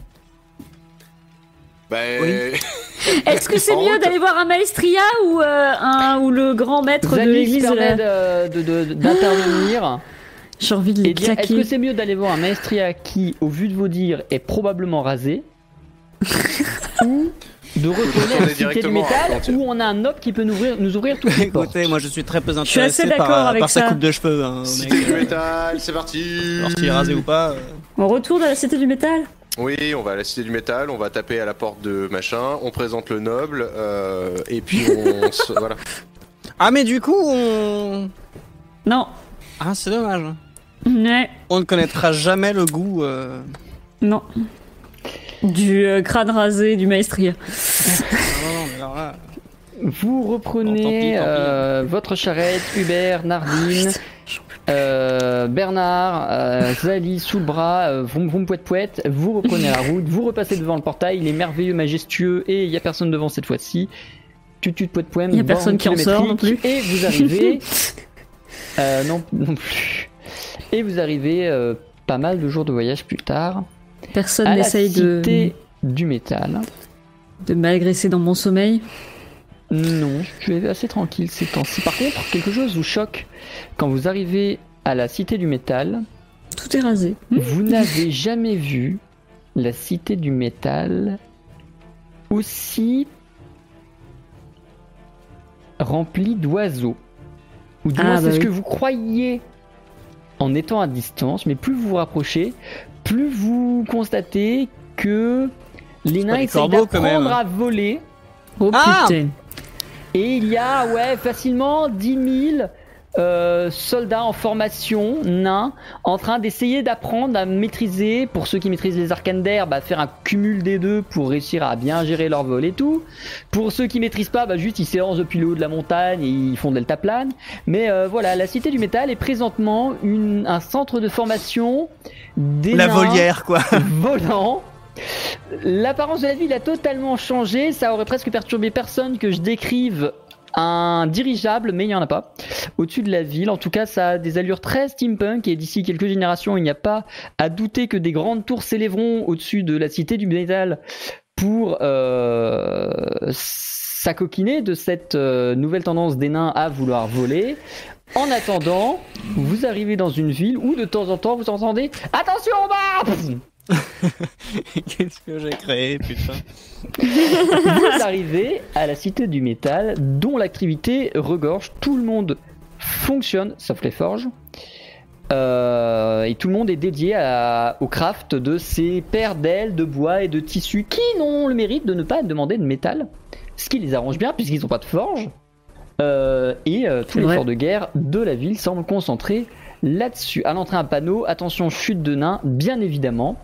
Oui. [laughs]
Est-ce que c'est mieux d'aller voir un maestria ou, euh, un, ou le grand maître de
Zanis
l'église de
permet
la...
de- d'intervenir [gasps]
J'ai envie de les
dire est-ce que c'est mieux d'aller voir un maestria qui, au vu de vos dires, est probablement rasé [laughs] ou de retourner à la cité du métal
Argentière.
où on a un noble qui peut nous ouvrir, nous ouvrir toutes les portes
Écoutez, moi je suis très peu intéressé
d'accord
par,
avec
par sa
ça.
coupe de cheveux. Hein,
Cité
mec.
du métal, c'est parti
Alors s'il est rasé ou pas. euh.
On retourne à la cité du métal
Oui, on va à la cité du métal, on va taper à la porte de machin, on présente le noble, euh, et puis on [laughs] se... Voilà.
Ah, mais du coup, on.
Non.
Ah, c'est dommage.
Ouais.
On ne connaîtra jamais le goût. euh,
Non. Du euh, crâne rasé du maestria.
Non, non, [laughs] mais alors là.
Vous reprenez
Bon, tant pis, tant pis.
euh, votre charrette, Hubert, Nardine, euh, Bernard, euh, Zali sous le bras, euh, vroom vroom pouet pouet, vous reprenez la route, vous repassez devant le portail, il est merveilleux, majestueux et il n'y a personne devant cette fois-ci. Tutut pouet pouet,
Il y a personne qui en sort non plus.
Et vous arrivez. [laughs] euh, non, non plus. Et vous arrivez pas mal de jours de voyage plus tard
Personne n'essaye de,
du métal.
de m'agresser dans mon sommeil.
Non, je suis assez tranquille ces temps-ci. Par contre, quelque chose vous choque. Quand vous arrivez à la cité du métal,
Tout est rasé.
vous [laughs] n'avez jamais vu la cité du métal aussi remplie d'oiseaux. Ou du
Ah,
moins,
bah
c'est ce
oui.
que vous croyez en étant à distance, mais plus vous vous rapprochez, plus vous constatez que les nains essayent d'apprendre à voler.
Oh
Ah
putain.
Et il y a, ouais, facilement 10 000 euh, soldats en formation, nains, en train d'essayer d'apprendre à maîtriser, pour ceux qui maîtrisent les arcanes d'air, bah, faire un cumul des deux pour réussir à bien gérer leur vol et tout. Pour ceux qui maîtrisent pas, bah, juste ils s'élancent depuis le haut de la montagne et ils font deltaplane. Mais euh, voilà, la Cité du Métal est présentement une, un centre de formation des
La
nains
volière, quoi.
volant. L'apparence de la ville a totalement changé. Ça aurait presque perturbé personne que je décrive un dirigeable, mais il n'y en a pas, au-dessus de la ville. En tout cas, ça a des allures très steampunk et d'ici quelques générations, il n'y a pas à douter que des grandes tours s'élèveront au-dessus de la cité du métal pour euh, de cette euh, nouvelle tendance des nains à vouloir voler. En attendant, vous arrivez dans une ville où de temps en temps vous entendez Attention au bas [laughs]
Qu'est-ce que j'ai créé, putain. [laughs]
Vous arrivez à la cité du métal dont l'activité regorge. Tout le monde fonctionne, sauf les forges. Euh, et tout le monde est dédié à- au craft de ces paires d'ailes de bois et de tissus qui n'ont le mérite de ne pas demander de métal. Ce qui les arrange bien puisqu'ils n'ont pas de forge. Euh, et euh, tout
C'est vrai.
l'effort de guerre de la ville semble concentré là-dessus. À l'entrée, un panneau attention, chute de nains, bien évidemment.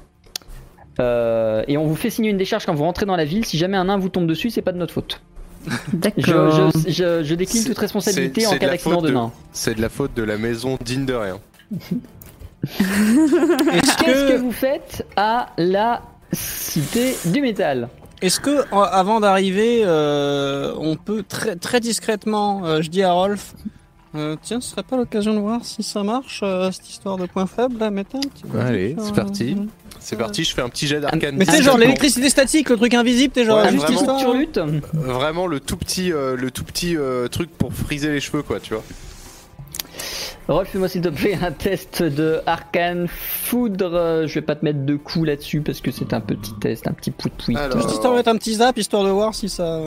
Euh, et on vous fait signer une décharge quand vous rentrez dans la ville. Si jamais un nain vous tombe dessus, c'est pas de notre faute.
D'accord.
je, je, je décline
C'est-
toute responsabilité en cas
la
d'accident
faute
de
de-
nain.
C'est de la faute de la maison digne de rien. [laughs]
Est-ce
Qu'est-ce que
que,
vous faites à la cité du métal?
Est-ce que avant d'arriver, euh, on peut très, très discrètement, euh, je dis à Rolf, euh, tiens, ce serait pas l'occasion de voir si ça marche, euh, cette histoire de point faible, là, mettez un petit peu
Allez, c'est
euh,
parti. C'est parti, je fais un petit jet d'arcane.
Mais
Ah,
genre l'électricité statique, le truc invisible, t'es genre
Ouais,
juste
vraiment.
histoire.
Sur lutte
Vraiment le tout petit, euh, le tout petit euh, truc pour friser les cheveux, quoi, tu vois.
Rolf, fais-moi s'il te plaît un test de arcane foudre. Je vais pas te mettre de coups là-dessus parce que c'est un petit test, un petit pout
Alors.
Juste histoire de mettre un petit zap, histoire de voir si ça.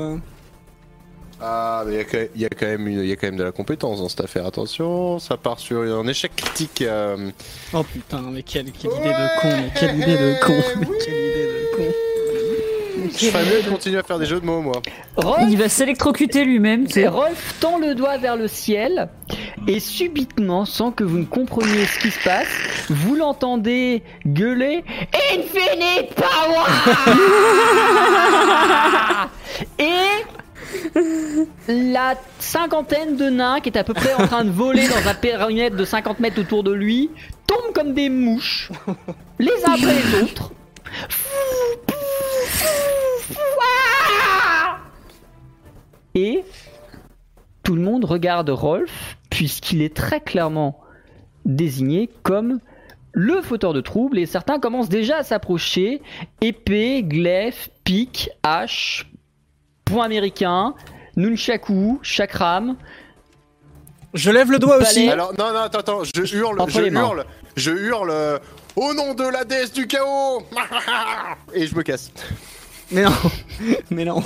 Ah, mais il y a quand même- il y, a quand même une- il y a quand même de la compétence dans cette affaire. Attention, ça part sur un échec critique. euh,
Oh putain, mais quelle, quelle idée de con, mais quelle idée de con, mais quelle idée de con.
Je ferais mieux de continuer à faire des jeux de mots, moi.
Rolf,
Il va s'électrocuter lui-même.
c'est Rolf tend le doigt vers le ciel et subitement, sans que vous ne compreniez ce qui se passe, vous l'entendez gueuler Infinite Power [laughs] Et [laughs] la cinquantaine de nains qui est à peu près en train de voler dans un périmètre de 50 mètres autour de lui tombent comme des mouches, les uns après les autres. Et tout le monde regarde Rolf, puisqu'il est très clairement désigné comme le fauteur de troubles, et certains commencent déjà à s'approcher. Épée, glaive, pique, hache, point américain, nunchaku, chakram.
Je lève le doigt aussi.
Alors, non, non, attends, attends, je hurle,
Entre
je hurle, je hurle euh, au nom de la déesse du chaos [laughs] Et je me casse.
Mais non, [laughs] mais non.